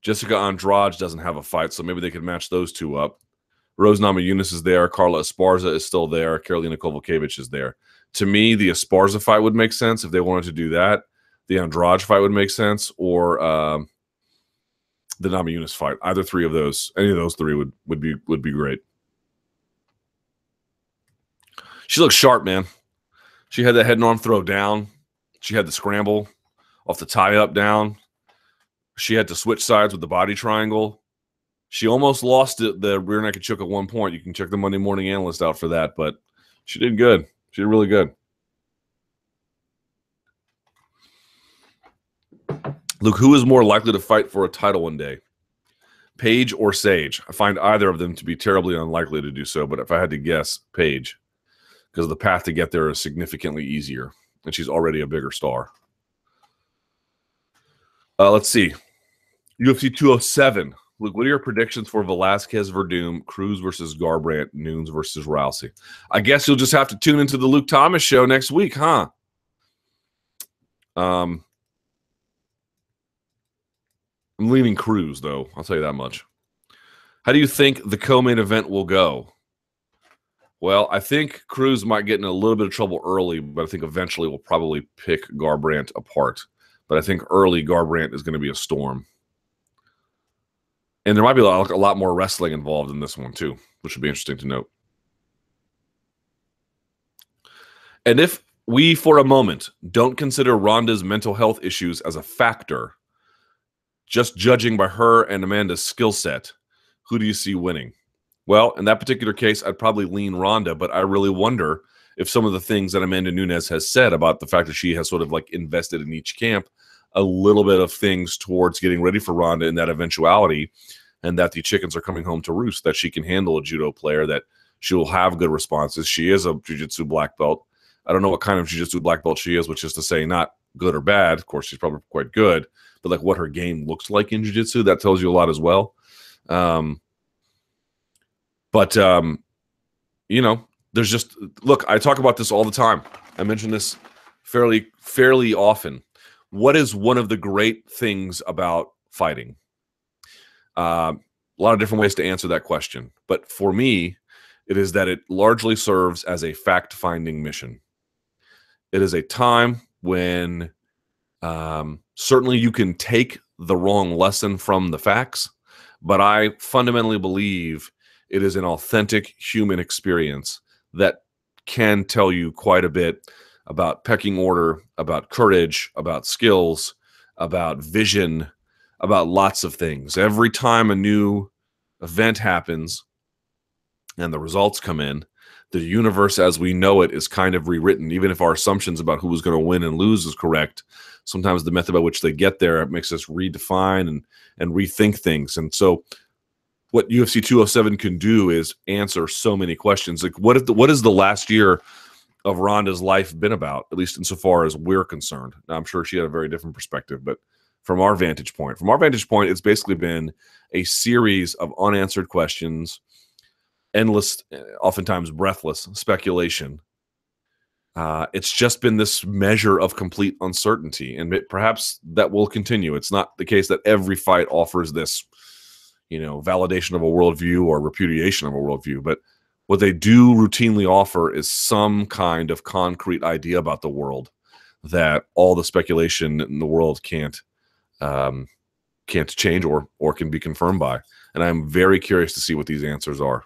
Jessica Andrade doesn't have a fight, so maybe they could match those two up. Rose Namajunas is there. Carla Esparza is still there. Karolina Kowalkiewicz is there. To me, the Esparza fight would make sense if they wanted to do that. The Andrade fight would make sense, or um, the Namajunas fight. Either three of those, any of those three would would be would be great. She looks sharp, man. She had that head and arm throw down. She had the scramble off the tie up down. She had to switch sides with the body triangle. She almost lost it, the rear naked choke at one point. You can check the Monday morning analyst out for that, but she did good. She did really good. Luke, who is more likely to fight for a title one day? Paige or Sage? I find either of them to be terribly unlikely to do so, but if I had to guess, Paige, because the path to get there is significantly easier, and she's already a bigger star. Uh, let's see. UFC 207. Luke, what are your predictions for Velasquez Werdum, Cruz versus Garbrandt, Nunes versus Rousey? I guess you'll just have to tune into the Luke Thomas show next week, huh? Um, I'm leaning Cruz, though. I'll tell you that much. How do you think the co-main event will go? Well, I think Cruz might get in a little bit of trouble early, but I think eventually we'll probably pick Garbrandt apart. But I think early Garbrandt is going to be a storm. And there might be a lot, a lot more wrestling involved in this one, too, which would be interesting to note. And if we, for a moment, don't consider Ronda's mental health issues as a factor, just judging by her and Amanda's skill set, who do you see winning? Well, in that particular case, I'd probably lean Ronda, but I really wonder if some of the things that Amanda Nunes has said about the fact that she has sort of like invested in each camp a little bit of things towards getting ready for Ronda in that eventuality, and that the chickens are coming home to roost, that she can handle a judo player, that she will have good responses. She is a jiu-jitsu black belt. I don't know what kind of jiu-jitsu black belt she is, which is to say not good or bad. Of course, she's probably quite good, but like what her game looks like in jiu-jitsu, that tells you a lot as well. Um, but um, you know, there's just look, I talk about this all the time. I mention this fairly fairly often what is one of the great things about fighting? Uh, a lot of different ways to answer that question. But for me, it is that it largely serves as a fact finding mission. It is a time when um, certainly you can take the wrong lesson from the facts, but I fundamentally believe it is an authentic human experience that can tell you quite a bit about pecking order, about courage, about skills, about vision, about lots of things. Every time a new event happens and the results come in, the universe as we know it is kind of rewritten. Even if our assumptions about who is going to win and lose is correct, sometimes the method by which they get there makes us redefine and and rethink things. And so, what UFC 207 can do is answer so many questions. Like, what if the, what is the last year of Ronda's life been about, at least insofar as we're concerned. Now, I'm sure she had a very different perspective, but from our vantage point, from our vantage point, it's basically been a series of unanswered questions, endless, eh, oftentimes breathless speculation. Uh, it's just been this measure of complete uncertainty, and it, perhaps that will continue. It's not the case that every fight offers this, you know, validation of a worldview or repudiation of a worldview, but what they do routinely offer is some kind of concrete idea about the world that all the speculation in the world can't um, can't change or or can be confirmed by. And I'm very curious to see what these answers are.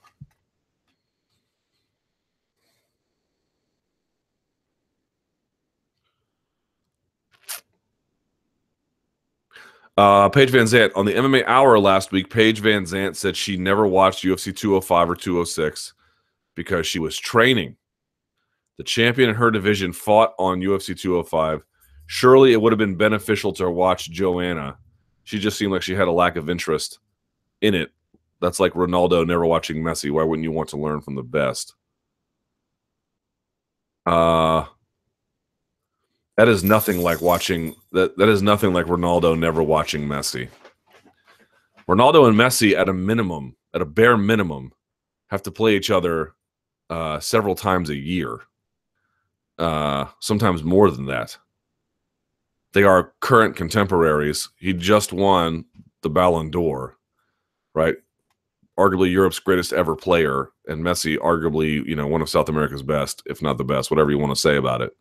Uh, Paige VanZant on the MMA Hour last week. Paige VanZant said she never watched UFC 205 or 206 because she was training. The champion in her division fought on UFC 205. Surely it would have been beneficial to watch Joanna. She just seemed like she had a lack of interest in it That's like Ronaldo never watching Messi. Why wouldn't you want to learn from the best? Uh that is nothing like watching that that is nothing like Ronaldo never watching Messi. Ronaldo and Messi at a minimum, at a bare minimum, have to play each other uh, several times a year. Uh, sometimes more than that. They are current contemporaries. He just won the Ballon d'Or, right? Arguably Europe's greatest ever player, and Messi, arguably, you know, one of South America's best, if not the best, whatever you want to say about it.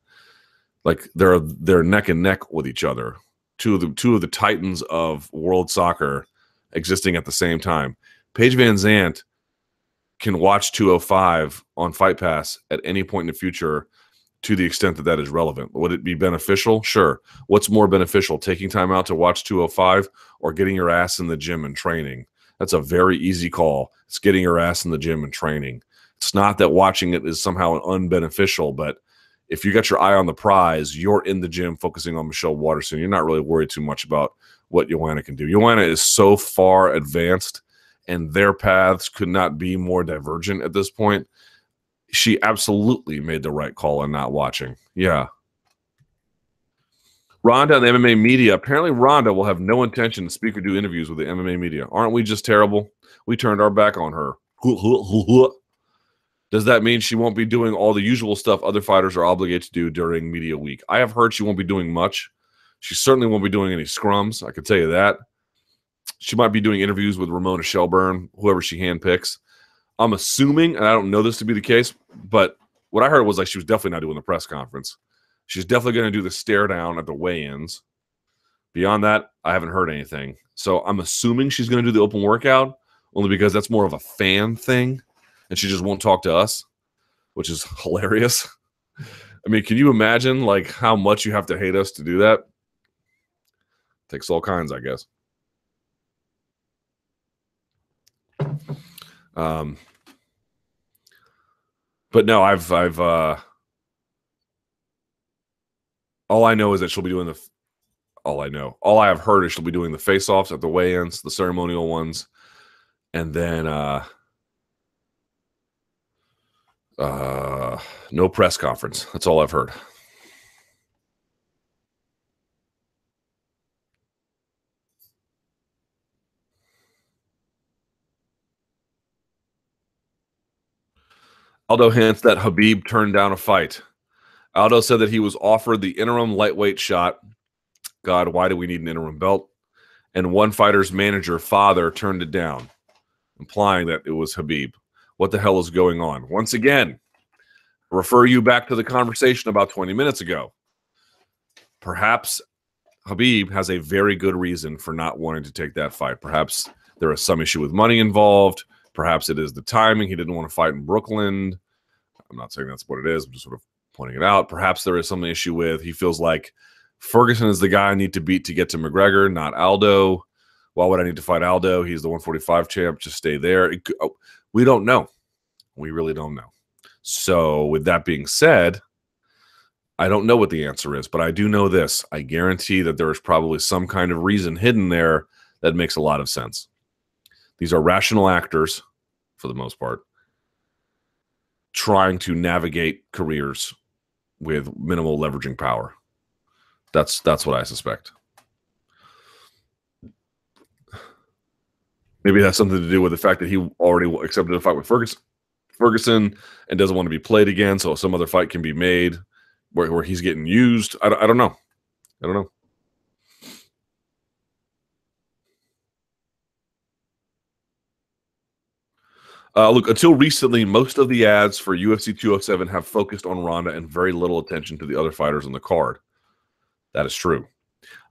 Like they're they're neck and neck with each other. Two of the two of the titans of world soccer existing at the same time. Paige VanZant can watch 205 on Fight Pass at any point in the future to the extent that that is relevant. Would it be beneficial? Sure. What's more beneficial, taking time out to watch 205 or getting your ass in the gym and training? That's a very easy call. It's getting your ass in the gym and training. It's not that watching it is somehow unbeneficial, but if you got your eye on the prize, you're in the gym focusing on Michelle Waterson. You're not really worried too much about what Joanna can do. Joanna is so far advanced, and their paths could not be more divergent at this point. She absolutely made the right call in not watching. Yeah. Ronda and the MMA media. Apparently, Ronda will have no intention to speak or do interviews with the MMA media. Aren't we just terrible? We turned our back on her. Does that mean she won't be doing all the usual stuff other fighters are obligated to do during media week? I have heard she won't be doing much. She certainly won't be doing any scrums. I can tell you that. She might be doing interviews with Ramona Shelburne, whoever she handpicks. I'm assuming, and I don't know this to be the case, but what I heard was like she was definitely not doing the press conference. She's definitely going to do the stare down at the weigh-ins. Beyond that, I haven't heard anything. So I'm assuming she's going to do the open workout only because that's more of a fan thing, and she just won't talk to us, which is hilarious. I mean, can you imagine like how much you have to hate us to do that? Takes all kinds, I guess. Um, but no, I've I've uh, all I know is that she'll be doing the. All I know, all I have heard is she'll be doing the face-offs at the weigh-ins, the ceremonial ones, and then uh, uh, no press conference. That's all I've heard. Aldo hints that Khabib turned down a fight. Aldo said that he was offered the interim lightweight shot. God, why do we need an interim belt? And one fighter's manager, father, turned it down, implying that it was Khabib. What the hell is going on? Once again, refer you back to the conversation about 20 minutes ago. Perhaps Khabib has a very good reason for not wanting to take that fight. Perhaps there is some issue with money involved. Perhaps it is the timing. He didn't want to fight in Brooklyn. I'm not saying that's what it is. I'm just sort of pointing it out. Perhaps there is some issue with he feels like Ferguson is the guy I need to beat to get to McGregor, not Aldo. Why would I need to fight Aldo? He's the 145 champ. Just stay there. Oh, We don't know. We really don't know. So, with that being said, I don't know what the answer is, but I do know this. I guarantee that there is probably some kind of reason hidden there that makes a lot of sense. These are rational actors, for the most part, trying to navigate careers with minimal leveraging power. That's that's what I suspect. Maybe it has something to do with the fact that he already accepted a fight with Ferguson, Ferguson and doesn't want to be played again, so some other fight can be made where, where he's getting used. I, I don't know. I don't know. Uh, look, until recently, most of the ads for UFC 207 have focused on Ronda and very little attention to the other fighters on the card. That is true.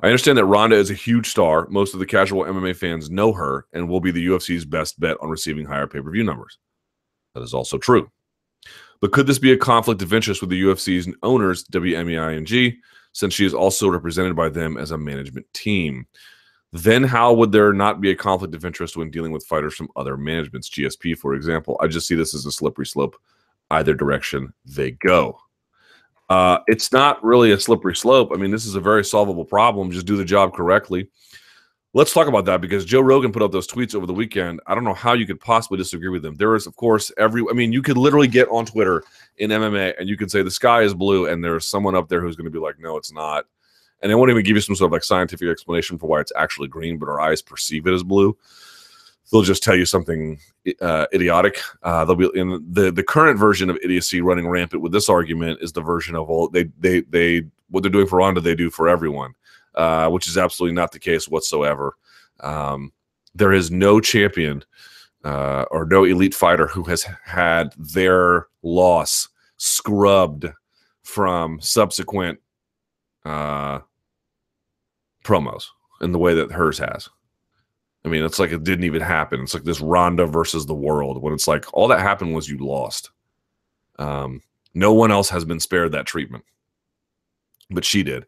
I understand that Ronda is a huge star. Most of the casual MMA fans know her and will be the UFC's best bet on receiving higher pay per view numbers. That is also true. But could this be a conflict of interest with the UFC's owners, WME-IMG, since she is also represented by them as a management team? then how would there not be a conflict of interest when dealing with fighters from other managements, GSP, for example? I just see this as a slippery slope. Either direction they go. Uh, it's not really a slippery slope. I mean, this is a very solvable problem. Just do the job correctly. Let's talk about that because Joe Rogan put up those tweets over the weekend. I don't know how you could possibly disagree with them. There is, of course, every. I mean, you could literally get on Twitter in MMA and you could say the sky is blue, and there's someone up there who's going to be like, no, it's not, and they won't even give you some sort of like scientific explanation for why it's actually green, but our eyes perceive it as blue. They'll just tell you something uh, idiotic. Uh, they'll be in the the current version of idiocy running rampant with this argument is the version of all they they they what they're doing for Ronda they do for everyone uh, which is absolutely not the case whatsoever. Um, there is no champion uh, or no elite fighter who has had their loss scrubbed from subsequent uh, promos in the way that hers has. I mean, it's like it didn't even happen. It's like this Ronda versus the world when it's like all that happened was you lost. Um, no one else has been spared that treatment, but she did.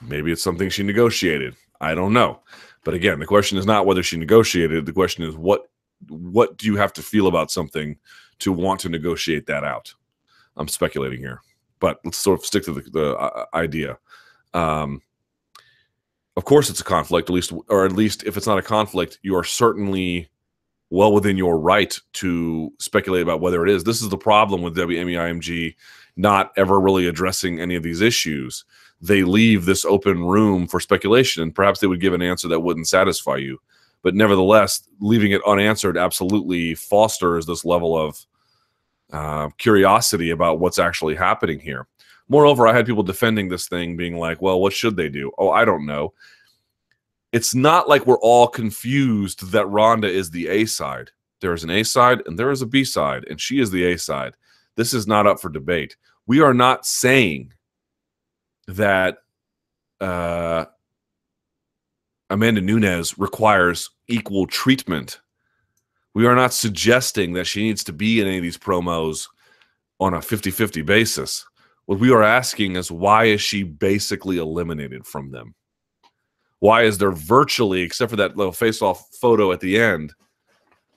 Maybe it's something she negotiated. I don't know. But again, the question is not whether she negotiated. The question is what what do you have to feel about something to want to negotiate that out? I'm speculating here, but let's sort of stick to the, the uh, idea. Um, of course, it's a conflict. At least, or at least, if it's not a conflict, you are certainly well within your right to speculate about whether it is. This is the problem with WME-IMG not ever really addressing any of these issues they leave this open room for speculation and perhaps they would give an answer that wouldn't satisfy you but nevertheless leaving it unanswered absolutely fosters this level of uh, curiosity about what's actually happening here moreover i had people defending this thing being like well what should they do oh i don't know it's not like we're all confused that Ronda is the A side. There is an A side and there is a B side, and she is the A side. This is not up for debate. We are not saying that uh, Amanda Nunes requires equal treatment. We are not suggesting that she needs to be in any of these promos on a 50 50 basis. What we are asking is why is she basically eliminated from them? Why is there virtually, except for that little face off photo at the end,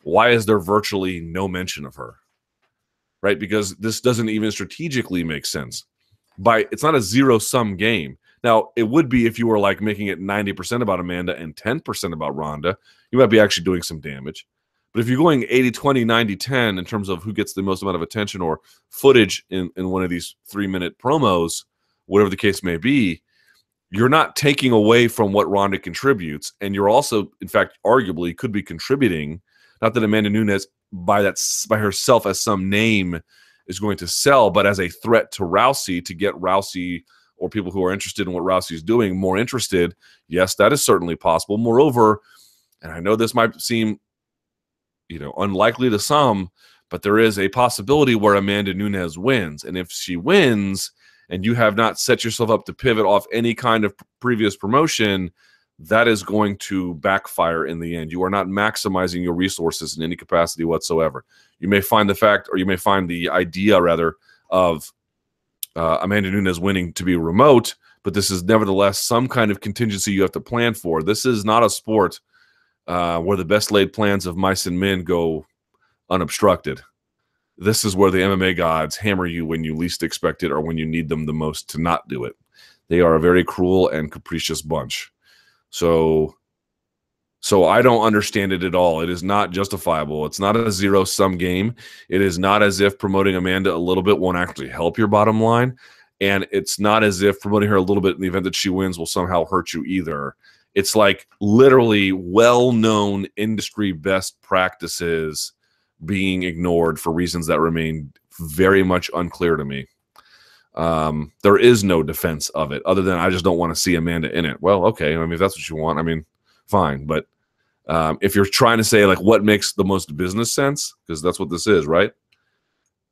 why is there virtually no mention of her? Right? Because this doesn't even strategically make sense by it's not a zero sum game. Now, it would be if you were like making it 90% about Amanda and 10% about Ronda, you might be actually doing some damage. But if you're going 80 20, 90 10 in terms of who gets the most amount of attention or footage in, in one of these three minute promos, whatever the case may be, you're not taking away from what Ronda contributes. And you're also, in fact, arguably could be contributing. Not that Amanda Nunes by that by herself as some name is going to sell, but as a threat to Rousey to get Rousey or people who are interested in what Rousey is doing more interested, yes, that is certainly possible. Moreover, and I know this might seem, you know, unlikely to some, but there is a possibility where Amanda Nunes wins, and if she wins, and you have not set yourself up to pivot off any kind of previous promotion, that is going to backfire in the end. You are not maximizing your resources in any capacity whatsoever. You may find the fact, or you may find the idea rather, of uh, Amanda Nunes winning to be remote, but this is nevertheless some kind of contingency you have to plan for. This is not a sport uh, where the best laid plans of mice and men go unobstructed. This is where the MMA gods hammer you when you least expect it or when you need them the most to not do it. They are a very cruel and capricious bunch. So so I don't understand it at all. It is not justifiable. It's not a zero sum game. It is not as if promoting Amanda a little bit won't actually help your bottom line. And it's not as if promoting her a little bit in the event that she wins will somehow hurt you either. It's like literally well known industry best practices being ignored for reasons that remain very much unclear to me. Um, there is no defense of it other than I just don't want to see Amanda in it. Well, okay. I mean, if that's what you want, I mean, fine. But um, if you're trying to say like what makes the most business sense, because that's what this is, right?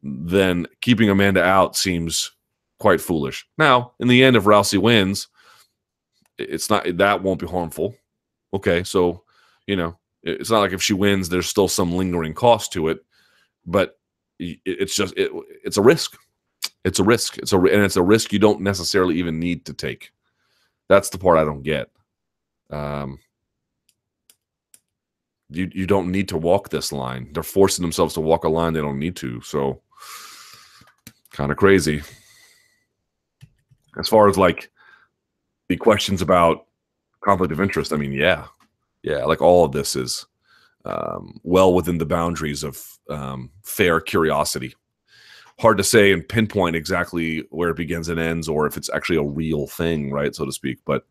Then keeping Amanda out seems quite foolish. Now, in the end, if Rousey wins, it's not that won't be harmful. Okay, so you know, it's not like if she wins, there's still some lingering cost to it, but it's just it, it's a risk. It's a risk. It's a and it's a risk you don't necessarily even need to take. That's the part I don't get. Um, you you don't need to walk this line. They're forcing themselves to walk a line they don't need to. So kind of crazy. As far as like the questions about conflict of interest, I mean, yeah. Yeah, like all of this is um, well within the boundaries of um, fair curiosity. Hard to say and pinpoint exactly where it begins and ends, or if it's actually a real thing, right, so to speak. But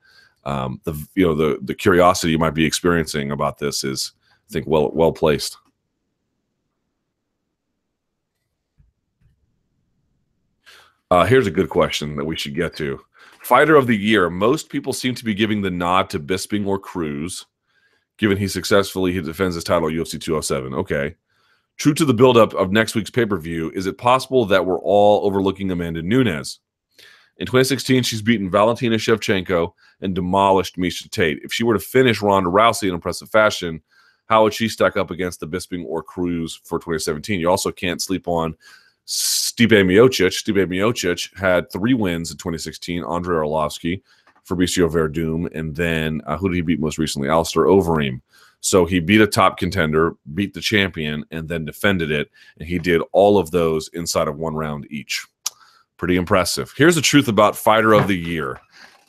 um, the you know the the curiosity you might be experiencing about this is, I think, well well placed. Uh, here's a good question that we should get to. Fighter of the year. Most people seem to be giving the nod to Bisping or Cruz, given he successfully he defends his title at UFC 207. Okay. True to the buildup of next week's pay per view, is it possible that we're all overlooking Amanda Nunes? In 2016, she's beaten Valentina Shevchenko and demolished Miesha Tate. If she were to finish Ronda Rousey in impressive fashion, how would she stack up against the Bisping or Cruz for 2017? You also can't sleep on Stipe Miocic. Stipe Miocic had three wins in 2016. Andrei Arlovski, Fabricio Werdum, and then uh, who did he beat most recently? Alistair Overeem. So he beat a top contender, beat the champion, and then defended it. And he did all of those inside of one round each. Pretty impressive. Here's the truth about Fighter of the Year.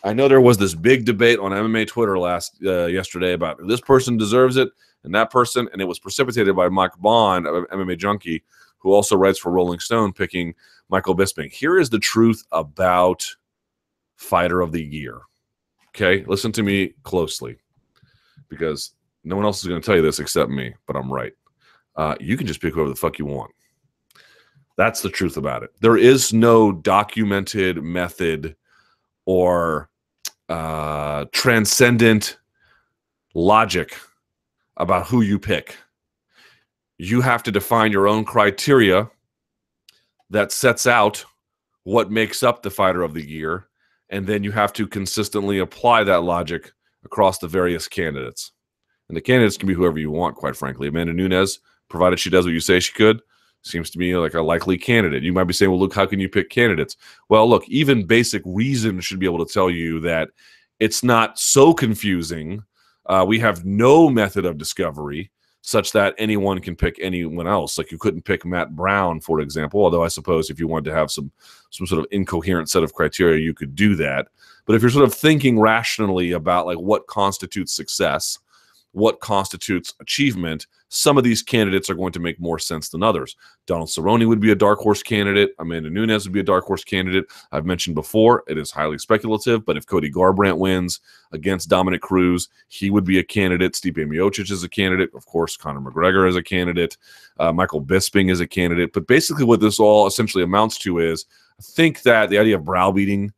I know there was this big debate on MMA Twitter last uh, yesterday about this person deserves it and that person, and it was precipitated by Mike Bohn, MMA Junkie, who also writes for Rolling Stone, picking Michael Bisping. Here is the truth about Fighter of the Year. Okay, listen to me closely because no one else is going to tell you this except me, but I'm right. Uh, you can just pick whoever the fuck you want. That's the truth about it. There is no documented method or uh, transcendent logic about who you pick you have to define your own criteria that sets out what makes up the fighter of the year and then you have to consistently apply that logic across the various candidates. And the candidates can be whoever you want quite frankly. Amanda nunes provided she does what you say she could seems to me like a likely candidate. You might be saying well look how can you pick candidates? Well look even basic reason should be able to tell you that it's not so confusing. Uh, we have no method of discovery such that anyone can pick anyone else. Like you couldn't pick Matt Brown, for example. Although I suppose if you wanted to have some some sort of incoherent set of criteria, you could do that. But if you're sort of thinking rationally about like what constitutes success, what constitutes achievement, some of these candidates are going to make more sense than others. Donald Cerrone would be a dark horse candidate. Amanda Nunes would be a dark horse candidate. I've mentioned before, it is highly speculative, but if Cody Garbrandt wins against Dominick Cruz, he would be a candidate. Stipe Miocic is a candidate. Of course, Conor McGregor is a candidate. Uh, Michael Bisping is a candidate. But basically, what this all essentially amounts to is I think that the idea of browbeating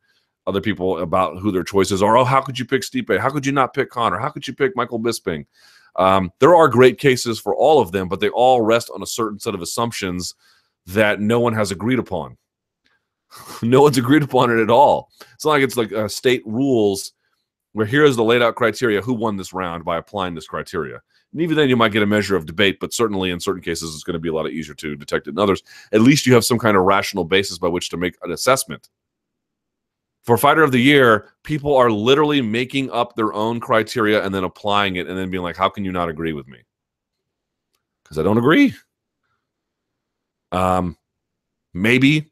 other people about who their choices are. Oh, how could you pick Stipe? How could you not pick Conor? How could you pick Michael Bisping? Um, there are great cases for all of them, but they all rest on a certain set of assumptions that no one has agreed upon. no one's agreed upon it at all. It's not like it's like uh, state rules where here's the laid out criteria who won this round by applying this criteria. And even then, you might get a measure of debate, but certainly in certain cases, it's going to be a lot easier to detect it in others. At least you have some kind of rational basis by which to make an assessment for fighter of the year, people are literally making up their own criteria and then applying it and then being like, how can you not agree with me? Because I don't agree. Um, maybe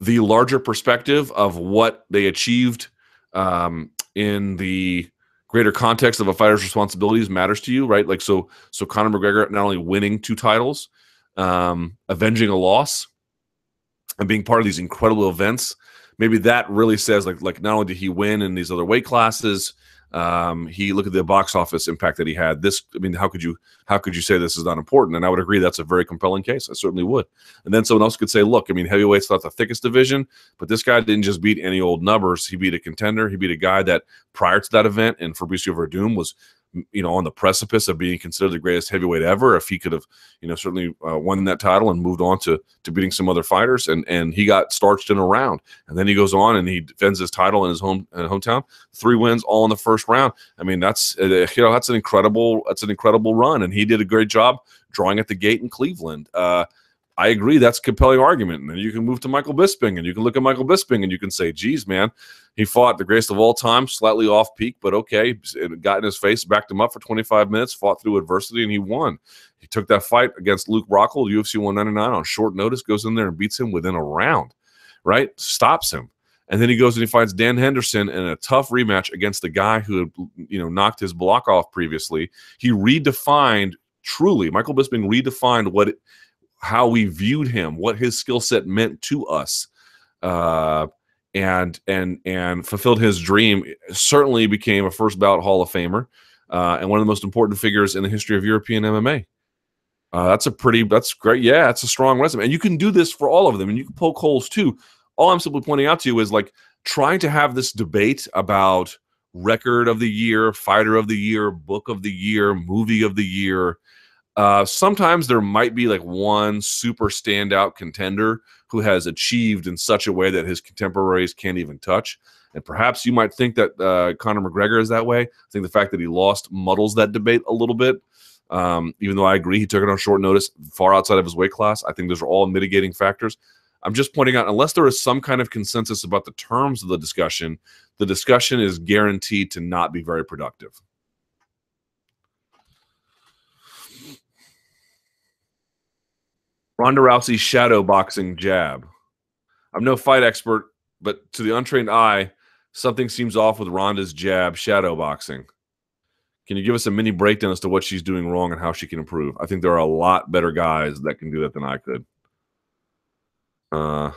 the larger perspective of what they achieved um, in the greater context of a fighter's responsibilities matters to you, right? Like so, so Conor McGregor not only winning two titles, um, avenging a loss, and being part of these incredible events maybe that really says like like not only did he win in these other weight classes, um, he look at the box office impact that he had. This, I mean, how could you how could you say this is not important? And I would agree that's a very compelling case. I certainly would. And then someone else could say, look, I mean, heavyweight's not the thickest division, but this guy didn't just beat any old numbers. He beat a contender. He beat a guy that prior to that event, and Fabricio Werdum was you know on the precipice of being considered the greatest heavyweight ever if he could have you know certainly uh, won that title and moved on to to beating some other fighters and and he got starched in a round. And then he goes on and he defends his title in his home uh, hometown. Three wins all in the first round. I mean that's uh, you know that's an incredible that's an incredible run and he did a great job drawing at the gate in cleveland. Uh I agree. That's a compelling argument. And then you can move to Michael Bisping and you can look at Michael Bisping and you can say, geez, man, he fought the greatest of all time, slightly off peak, but okay. It got in his face, backed him up for 25 minutes, fought through adversity, and he won. He took that fight against Luke Rockhold, UFC 199, on short notice, goes in there and beats him within a round, right? Stops him. And then he goes and he finds Dan Henderson in a tough rematch against the guy who had, you know, knocked his block off previously. He redefined truly, Michael Bisping redefined what, it, how we viewed him, what his skill set meant to us. Uh, and and and fulfilled his dream. Certainly became a first bout Hall of Famer uh, and one of the most important figures in the history of European MMA. Uh, that's a pretty, that's great. Yeah, that's a strong resume, and you can do this for all of them, and you can poke holes too. All I'm simply pointing out to you is like trying to have this debate about record of the year, fighter of the year, book of the year, movie of the year. Uh, sometimes there might be like one super standout contender who has achieved in such a way that his contemporaries can't even touch. And perhaps you might think that uh, Conor McGregor is that way. I think the fact that he lost muddles that debate a little bit. Um, even though I agree he took it on short notice, far outside of his weight class. I think those are all mitigating factors. I'm just pointing out, unless there is some kind of consensus about the terms of the discussion, the discussion is guaranteed to not be very productive. Ronda Rousey's shadow boxing jab. I'm no fight expert, but to the untrained eye, something seems off with Ronda's jab shadow boxing. Can you give us a mini breakdown as to what she's doing wrong and how she can improve? I think there are a lot better guys that can do that than I could. Uh,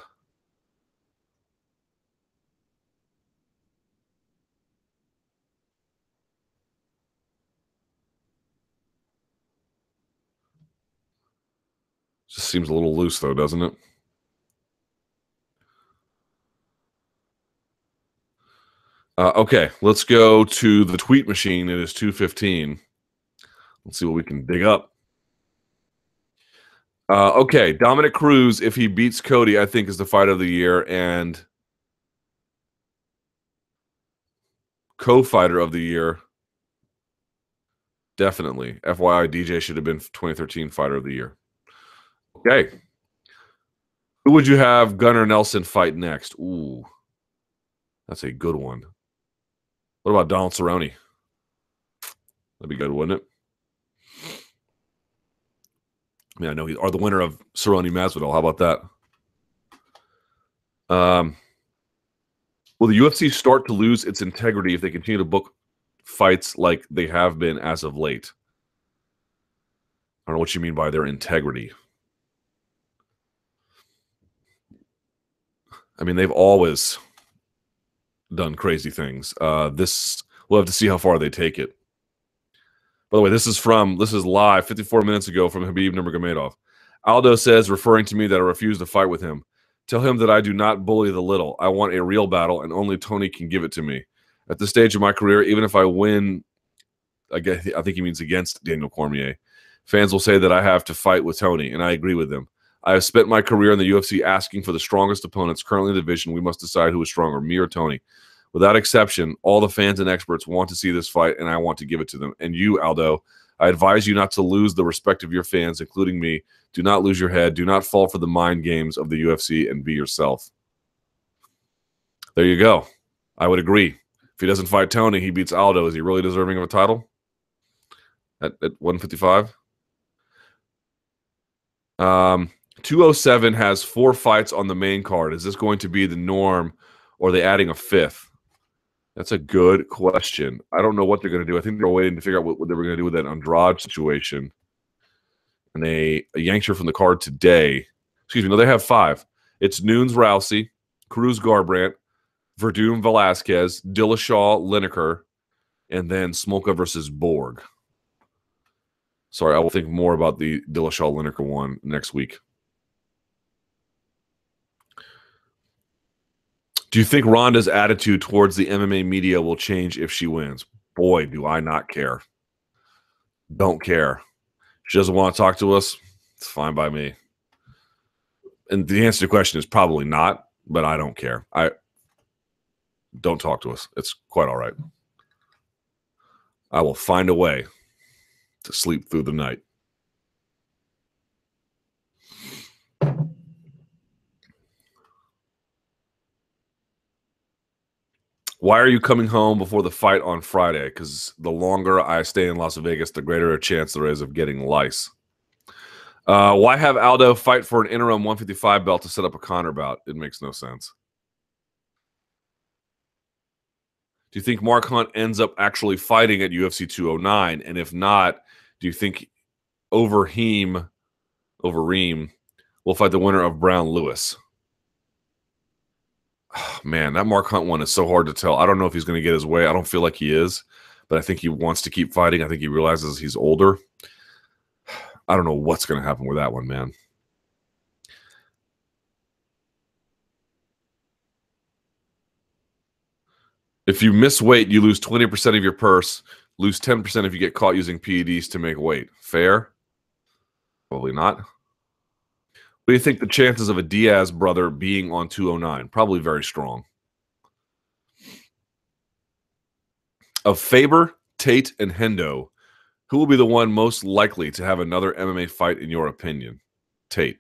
seems a little loose, though, doesn't it? Uh, okay, let's go to the tweet machine. It is 215. Let's see what we can dig up. Uh, okay, Dominick Cruz, if he beats Cody, I think is the fight of the year and co-fighter of the year. Definitely. FYI, DJ should have been 2013 fighter of the year. Okay. Who would you have Gunnar Nelson fight next? Ooh. That's a good one. What about Donald Cerrone? That'd be good, wouldn't it? I mean, I know he are the winner of Cerrone Masvidal. How about that? Um, will the UFC start to lose its integrity if they continue to book fights like they have been as of late? I don't know what you mean by their integrity. I mean, they've always done crazy things. Uh, this we'll have to see how far they take it. By the way, this is from this is live 54 minutes ago from Khabib Nurmagomedov. Aldo says, referring to me, that I refuse to fight with him. Tell him that I do not bully the little. I want a real battle, and only Tony can give it to me. At this stage of my career, even if I win, I guess I think he means against Daniel Cormier. Fans will say that I have to fight with Tony, and I agree with them. I have spent my career in the UFC asking for the strongest opponents currently in the division. We must decide who is stronger, me or Tony. Without exception, all the fans and experts want to see this fight, and I want to give it to them. And you, Aldo, I advise you not to lose the respect of your fans, including me. Do not lose your head. Do not fall for the mind games of the UFC and be yourself. There you go. I would agree. If he doesn't fight Tony, he beats Aldo. Is he really deserving of a title at, at 155? Um, 207 has four fights on the main card. Is this going to be the norm or are they adding a fifth? That's a good question. I don't know what they're going to do. I think they're waiting to figure out what, what they were going to do with that Andrade situation. And they yanked her from the card today. Excuse me. No, they have five. It's Nunes Rousey, Cruz Garbrandt, Werdum Velasquez, Dillashaw Lineker, and then Smolka versus Borg. Sorry, I will think more about the Dillashaw Lineker one next week. Do you think Ronda's attitude towards the MMA media will change if she wins? Boy, do I not care. Don't care. She doesn't want to talk to us. It's fine by me. And the answer to the question is probably not, but I don't care. I don't talk to us. It's quite all right. I will find a way to sleep through the night. Why are you coming home before the fight on Friday? Because the longer I stay in Las Vegas, the greater a chance there is of getting lice. Uh, why have Aldo fight for an interim 155 belt to set up a Conor bout? It makes no sense. Do you think Mark Hunt ends up actually fighting at UFC 209? And if not, do you think Overeem, Overeem will fight the winner of Browne Lewis? man, that Mark Hunt one is so hard to tell. I don't know if he's going to get his way. I don't feel like he is, but I think he wants to keep fighting. I think he realizes he's older. I don't know what's going to happen with that one, man. If you miss weight, you lose 20% of your purse, lose 10% if you get caught using PEDs to make weight. Fair? Probably not. What do you think the chances of a Diaz brother being on 209? Probably very strong. Of Faber, Tate, and Hendo, who will be the one most likely to have another MMA fight in your opinion? Tate.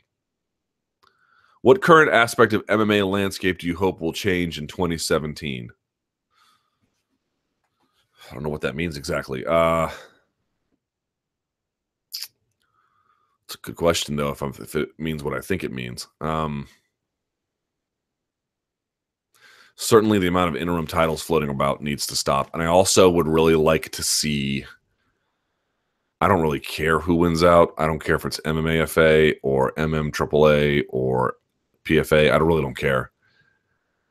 What current aspect of MMA landscape do you hope will change in 2017? I don't know what that means exactly. Uh, it's a good question though. If, if it means what I think it means, um, certainly the amount of interim titles floating about needs to stop. And I also would really like to see. I don't really care who wins out. I don't care if it's MMAFA or MMAAA or PFA. I really don't care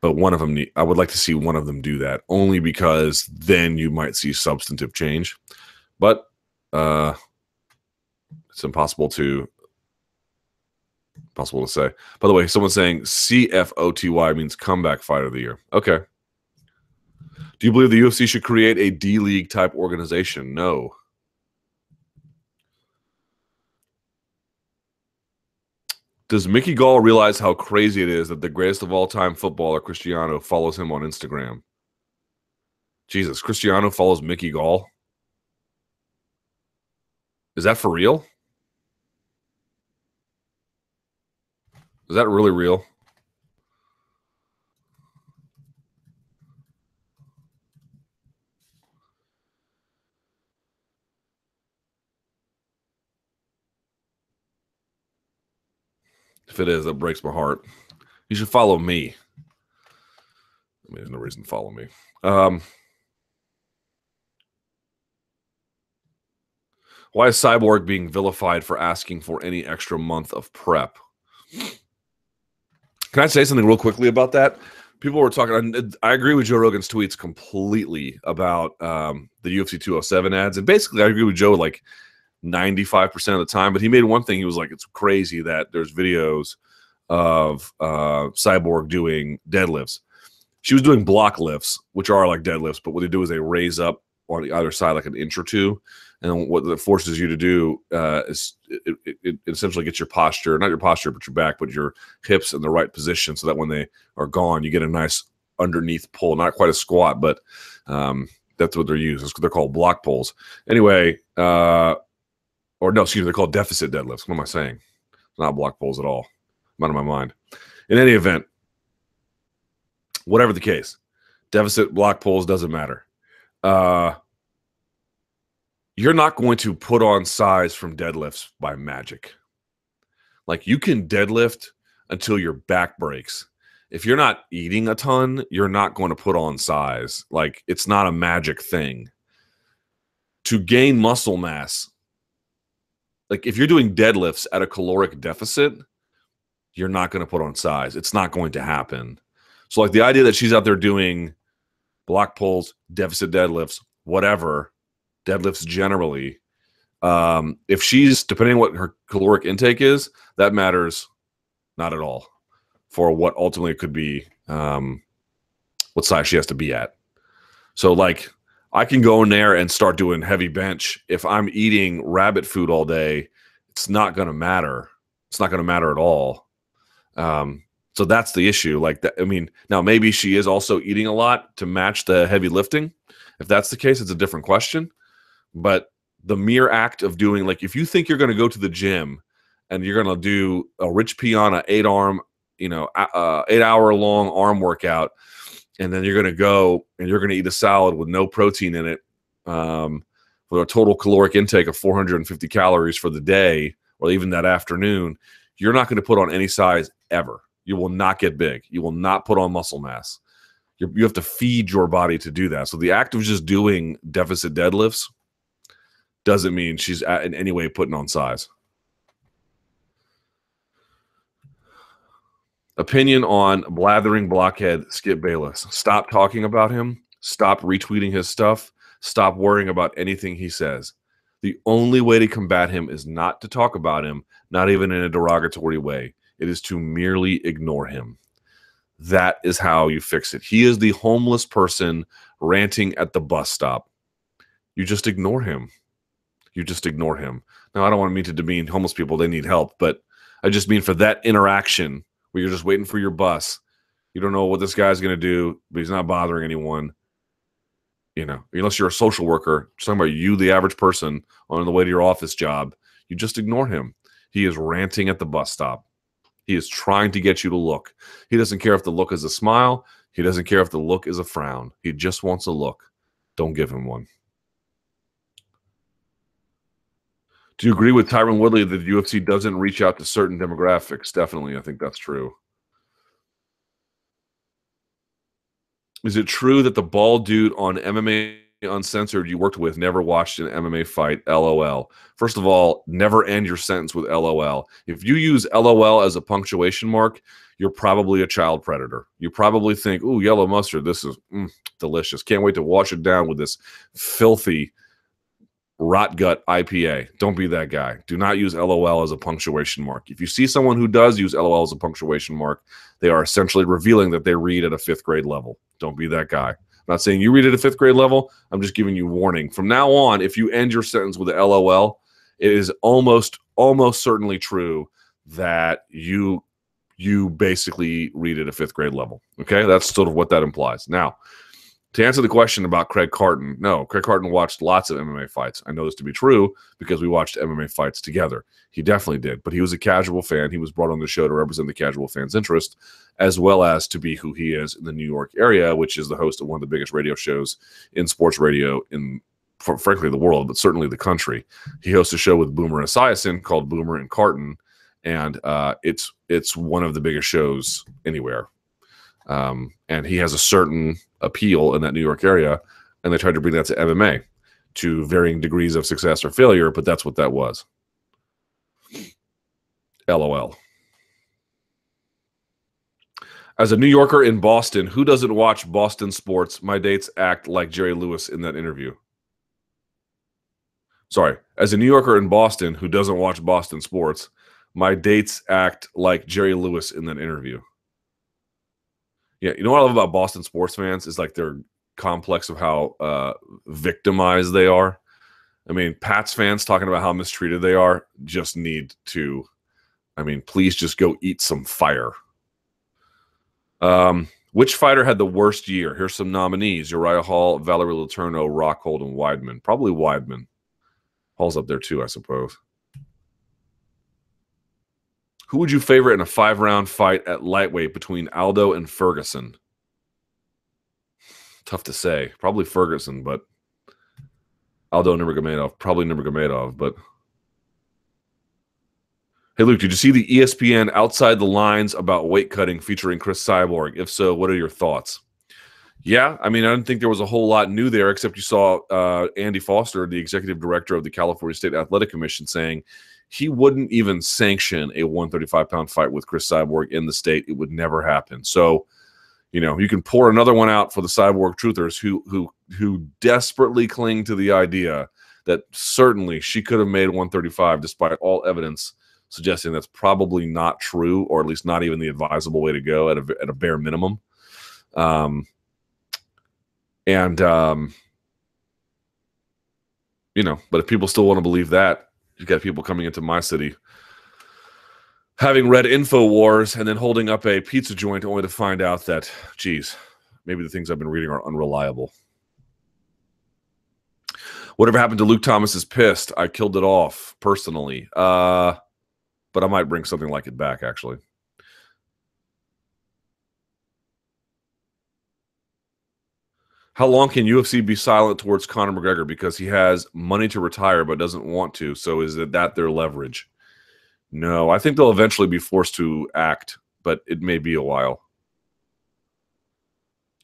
but one of them i would like to see one of them do that only because then you might see substantive change but uh it's impossible to possible to say by the way someone's saying cfoty means comeback fighter of the year okay do you believe the ufc should create a d league type organization no Does Mickey Gall realize how crazy it is that the greatest of all time footballer, Cristiano, follows him on Instagram? Jesus, Cristiano follows Mickey Gall? Is that for real? Is that really real? If it is, that breaks my heart. You should follow me. I mean, there's no reason to follow me. Um, why is Cyborg being vilified for asking for any extra month of prep? Can I say something real quickly about that? People were talking. I agree with Joe Rogan's tweets completely about um, the UFC 207 ads, and basically, I agree with Joe. Like, 95% of the time. But he made one thing. He was like, it's crazy that there's videos of uh, Cyborg doing deadlifts. She was doing block lifts, which are like deadlifts, but what they do is they raise up on the other side like an inch or two. And what that forces you to do uh, is it, it, it, essentially gets your posture, not your posture, but your back, but your hips in the right position so that when they are gone, you get a nice underneath pull. Not quite a squat, but um, that's what they're used. They're called block pulls. Anyway, uh, or no, excuse me, they're called deficit deadlifts. What am I saying? Not block pulls at all. I'm out of my mind. In any event, whatever the case, deficit block pulls doesn't matter. Uh, you're not going to put on size from deadlifts by magic. Like you can deadlift until your back breaks. If you're not eating a ton, you're not going to put on size. Like it's not a magic thing. To gain muscle mass, like if you're doing deadlifts at a caloric deficit, you're not going to put on size. It's not going to happen. So like the idea that she's out there doing block pulls, deficit deadlifts, whatever, deadlifts generally, um, if she's depending on what her caloric intake is, that matters not at all for what ultimately could be um, what size she has to be at. So like I can go in there and start doing heavy bench. If I'm eating rabbit food all day, it's not going to matter. It's not going to matter at all. Um, so that's the issue. Like that, I mean, now maybe she is also eating a lot to match the heavy lifting. If that's the case, it's a different question. But the mere act of doing, like, if you think you're going to go to the gym and you're going to do a Rich Piana eight arm, you know, uh, eight hour long arm workout and then you're going to go and you're going to eat a salad with no protein in it um, with a total caloric intake of 450 calories for the day or even that afternoon you're not going to put on any size ever you will not get big you will not put on muscle mass You're, you have to feed your body to do that. So the act of just doing deficit deadlifts doesn't mean she's in any way putting on size. Opinion on blathering blockhead Skip Bayless. Stop talking about him. Stop retweeting his stuff. Stop worrying about anything he says. The only way to combat him is not to talk about him, not even in a derogatory way. It is to merely ignore him. That is how you fix it. He is the homeless person ranting at the bus stop. You just ignore him. You just ignore him. Now, I don't want to mean to demean homeless people. They need help, but I just mean for that interaction where you're just waiting for your bus. You don't know what this guy's going to do, but he's not bothering anyone. You know, unless you're a social worker, talking about you, the average person, on the way to your office job, you just ignore him. He is ranting at the bus stop. He is trying to get you to look. He doesn't care if the look is a smile. He doesn't care if the look is a frown. He just wants a look. Don't give him one. Do you agree with Tyron Woodley that the UFC doesn't reach out to certain demographics? Definitely, I think that's true. Is it true that the bald dude on MMA Uncensored you worked with never watched an MMA fight? LOL. First of all, never end your sentence with LOL. If you use LOL as a punctuation mark, you're probably a child predator. You probably think, "Ooh, yellow mustard, this is mm, delicious. Can't wait to wash it down with this filthy." rot gut IPA. Don't be that guy. Do not use LOL as a punctuation mark. If you see someone who does use LOL as a punctuation mark, they are essentially revealing that they read at a fifth grade level. Don't be that guy. I'm not saying you read it at a fifth grade level. I'm just giving you warning. From now on, if you end your sentence with a LOL, it is almost almost certainly true that you you basically read at a fifth grade level. Okay, that's sort of what that implies. Now, to answer the question about Craig Carton, no, Craig Carton watched lots of MMA fights. I know this to be true because we watched MMA fights together. He definitely did, but he was a casual fan. He was brought on the show to represent the casual fan's interest, as well as to be who he is in the New York area, which is the host of one of the biggest radio shows in sports radio in, for, frankly, the world, but certainly the country. He hosts a show with Boomer Esiason called Boomer and Carton, and uh, it's it's one of the biggest shows anywhere. Um, and he has a certain appeal in that New York area, and they tried to bring that to MMA to varying degrees of success or failure, but that's what that was. LOL. As a New Yorker in Boston, who doesn't watch Boston sports? My dates act like Jerry Lewis in that interview. Sorry, as a New Yorker in Boston who doesn't watch Boston sports, my dates act like Jerry Lewis in that interview. Yeah, you know what I love about Boston sports fans is like their complex of how uh, victimized they are. I mean, Pats fans talking about how mistreated they are just need to. I mean, please just go eat some fire. Um, which fighter had the worst year? Here's some nominees: Uriah Hall, Valerie Letourneau, Rockhold, and Weidman. Probably Weidman. Hall's up there too, I suppose. Who would you favor in a five round fight at lightweight between Aldo and Ferguson? Tough to say. Probably Ferguson, but Aldo Nurmagomedov. Probably Nurmagomedov, but. Hey, Luke, did you see the ESPN Outside the Lines about weight cutting featuring Cris Cyborg? If so, what are your thoughts? Yeah, I mean, I didn't think there was a whole lot new there, except you saw uh, Andy Foster, the executive director of the California State Athletic Commission, saying he wouldn't even sanction a 135 pound fight with Cris Cyborg in the state. It would never happen. So, you know, you can pour another one out for the cyborg truthers who who who desperately cling to the idea that certainly she could have made 135 despite all evidence suggesting that's probably not true or at least not even the advisable way to go at a, at a bare minimum. Um, and um, you know, but if people still want to believe that, you've got people coming into my city having read InfoWars and then holding up a pizza joint only to find out that, geez, maybe the things I've been reading are unreliable. Whatever happened to Luke Thomas is pissed. I killed it off personally. Uh, but I might bring something like it back, actually. How long can UFC be silent towards Conor McGregor because he has money to retire but doesn't want to? So is it that their leverage? No, I think they'll eventually be forced to act, but it may be a while.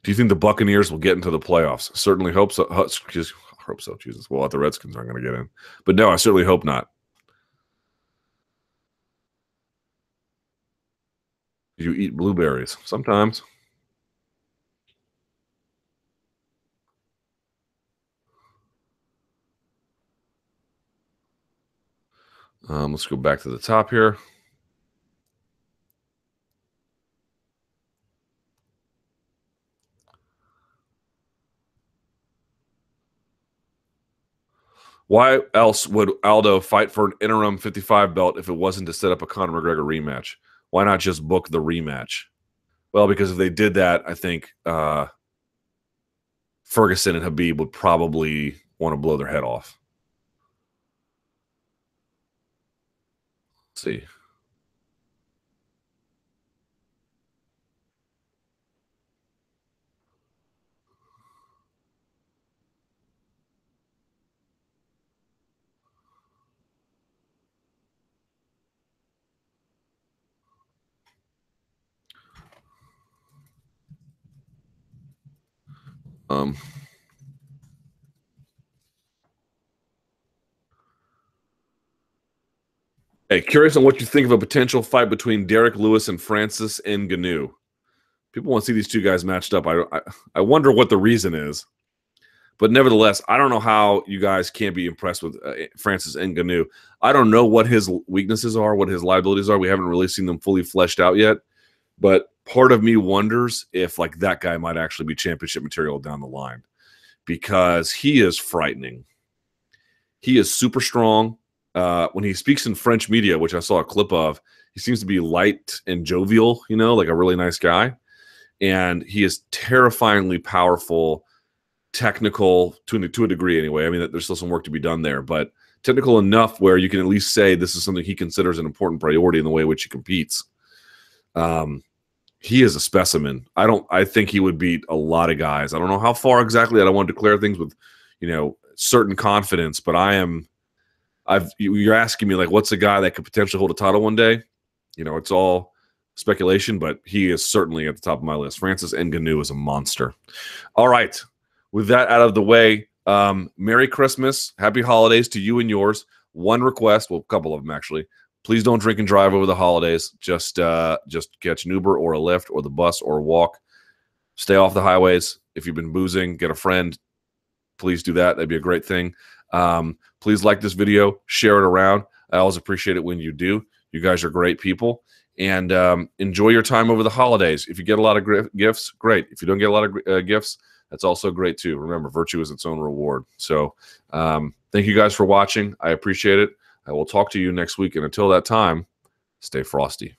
Do you think the Buccaneers will get into the playoffs? Certainly hope so. Just hope so. Jesus. Well, the Redskins aren't going to get in, but no, I certainly hope not. You eat blueberries sometimes. Um, let's go back to the top here. Why else would Aldo fight for an interim 55 belt if it wasn't to set up a Conor McGregor rematch? Why not just book the rematch? Well, because if they did that, I think uh, Ferguson and Khabib would probably want to blow their head off. Let's see. Um, hey, curious on what you think of a potential fight between Derrick Lewis and Francis Ngannou. People want to see these two guys matched up. I, I, I wonder what the reason is. But nevertheless, I don't know how you guys can't be impressed with uh, Francis Ngannou. I don't know what his weaknesses are, what his liabilities are. We haven't really seen them fully fleshed out yet. But part of me wonders if like that guy might actually be championship material down the line because he is frightening. He is super strong. Uh, when he speaks in French media, which I saw a clip of, he seems to be light and jovial, you know, like a really nice guy. And he is terrifyingly powerful, technical to, to a degree, anyway. I mean, there's still some work to be done there, but technical enough where you can at least say this is something he considers an important priority in the way in which he competes. Um, he is a specimen. I don't. I think he would beat a lot of guys. I don't know how far exactly. I don't want to declare things with, you know, certain confidence. But I am. I've. You're asking me like, what's a guy that could potentially hold a title one day? You know, it's all speculation, but he is certainly at the top of my list. Francis Ngannou is a monster. All right, with that out of the way, um, Merry Christmas, Happy Holidays to you and yours. One request, well, a couple of them actually please don't drink and drive over the holidays. Just uh, just catch an Uber or a Lyft or the bus or walk. Stay off the highways. If you've been boozing, get a friend. Please do that. That'd be a great thing. Um, please like this video, share it around. I always appreciate it when you do. You guys are great people. And um, enjoy your time over the holidays. If you get a lot of gifts, great. If you don't get a lot of uh, gifts, that's also great too. Remember, virtue is its own reward. So, um, thank you guys for watching. I appreciate it. I will talk to you next week. And until that time, stay frosty.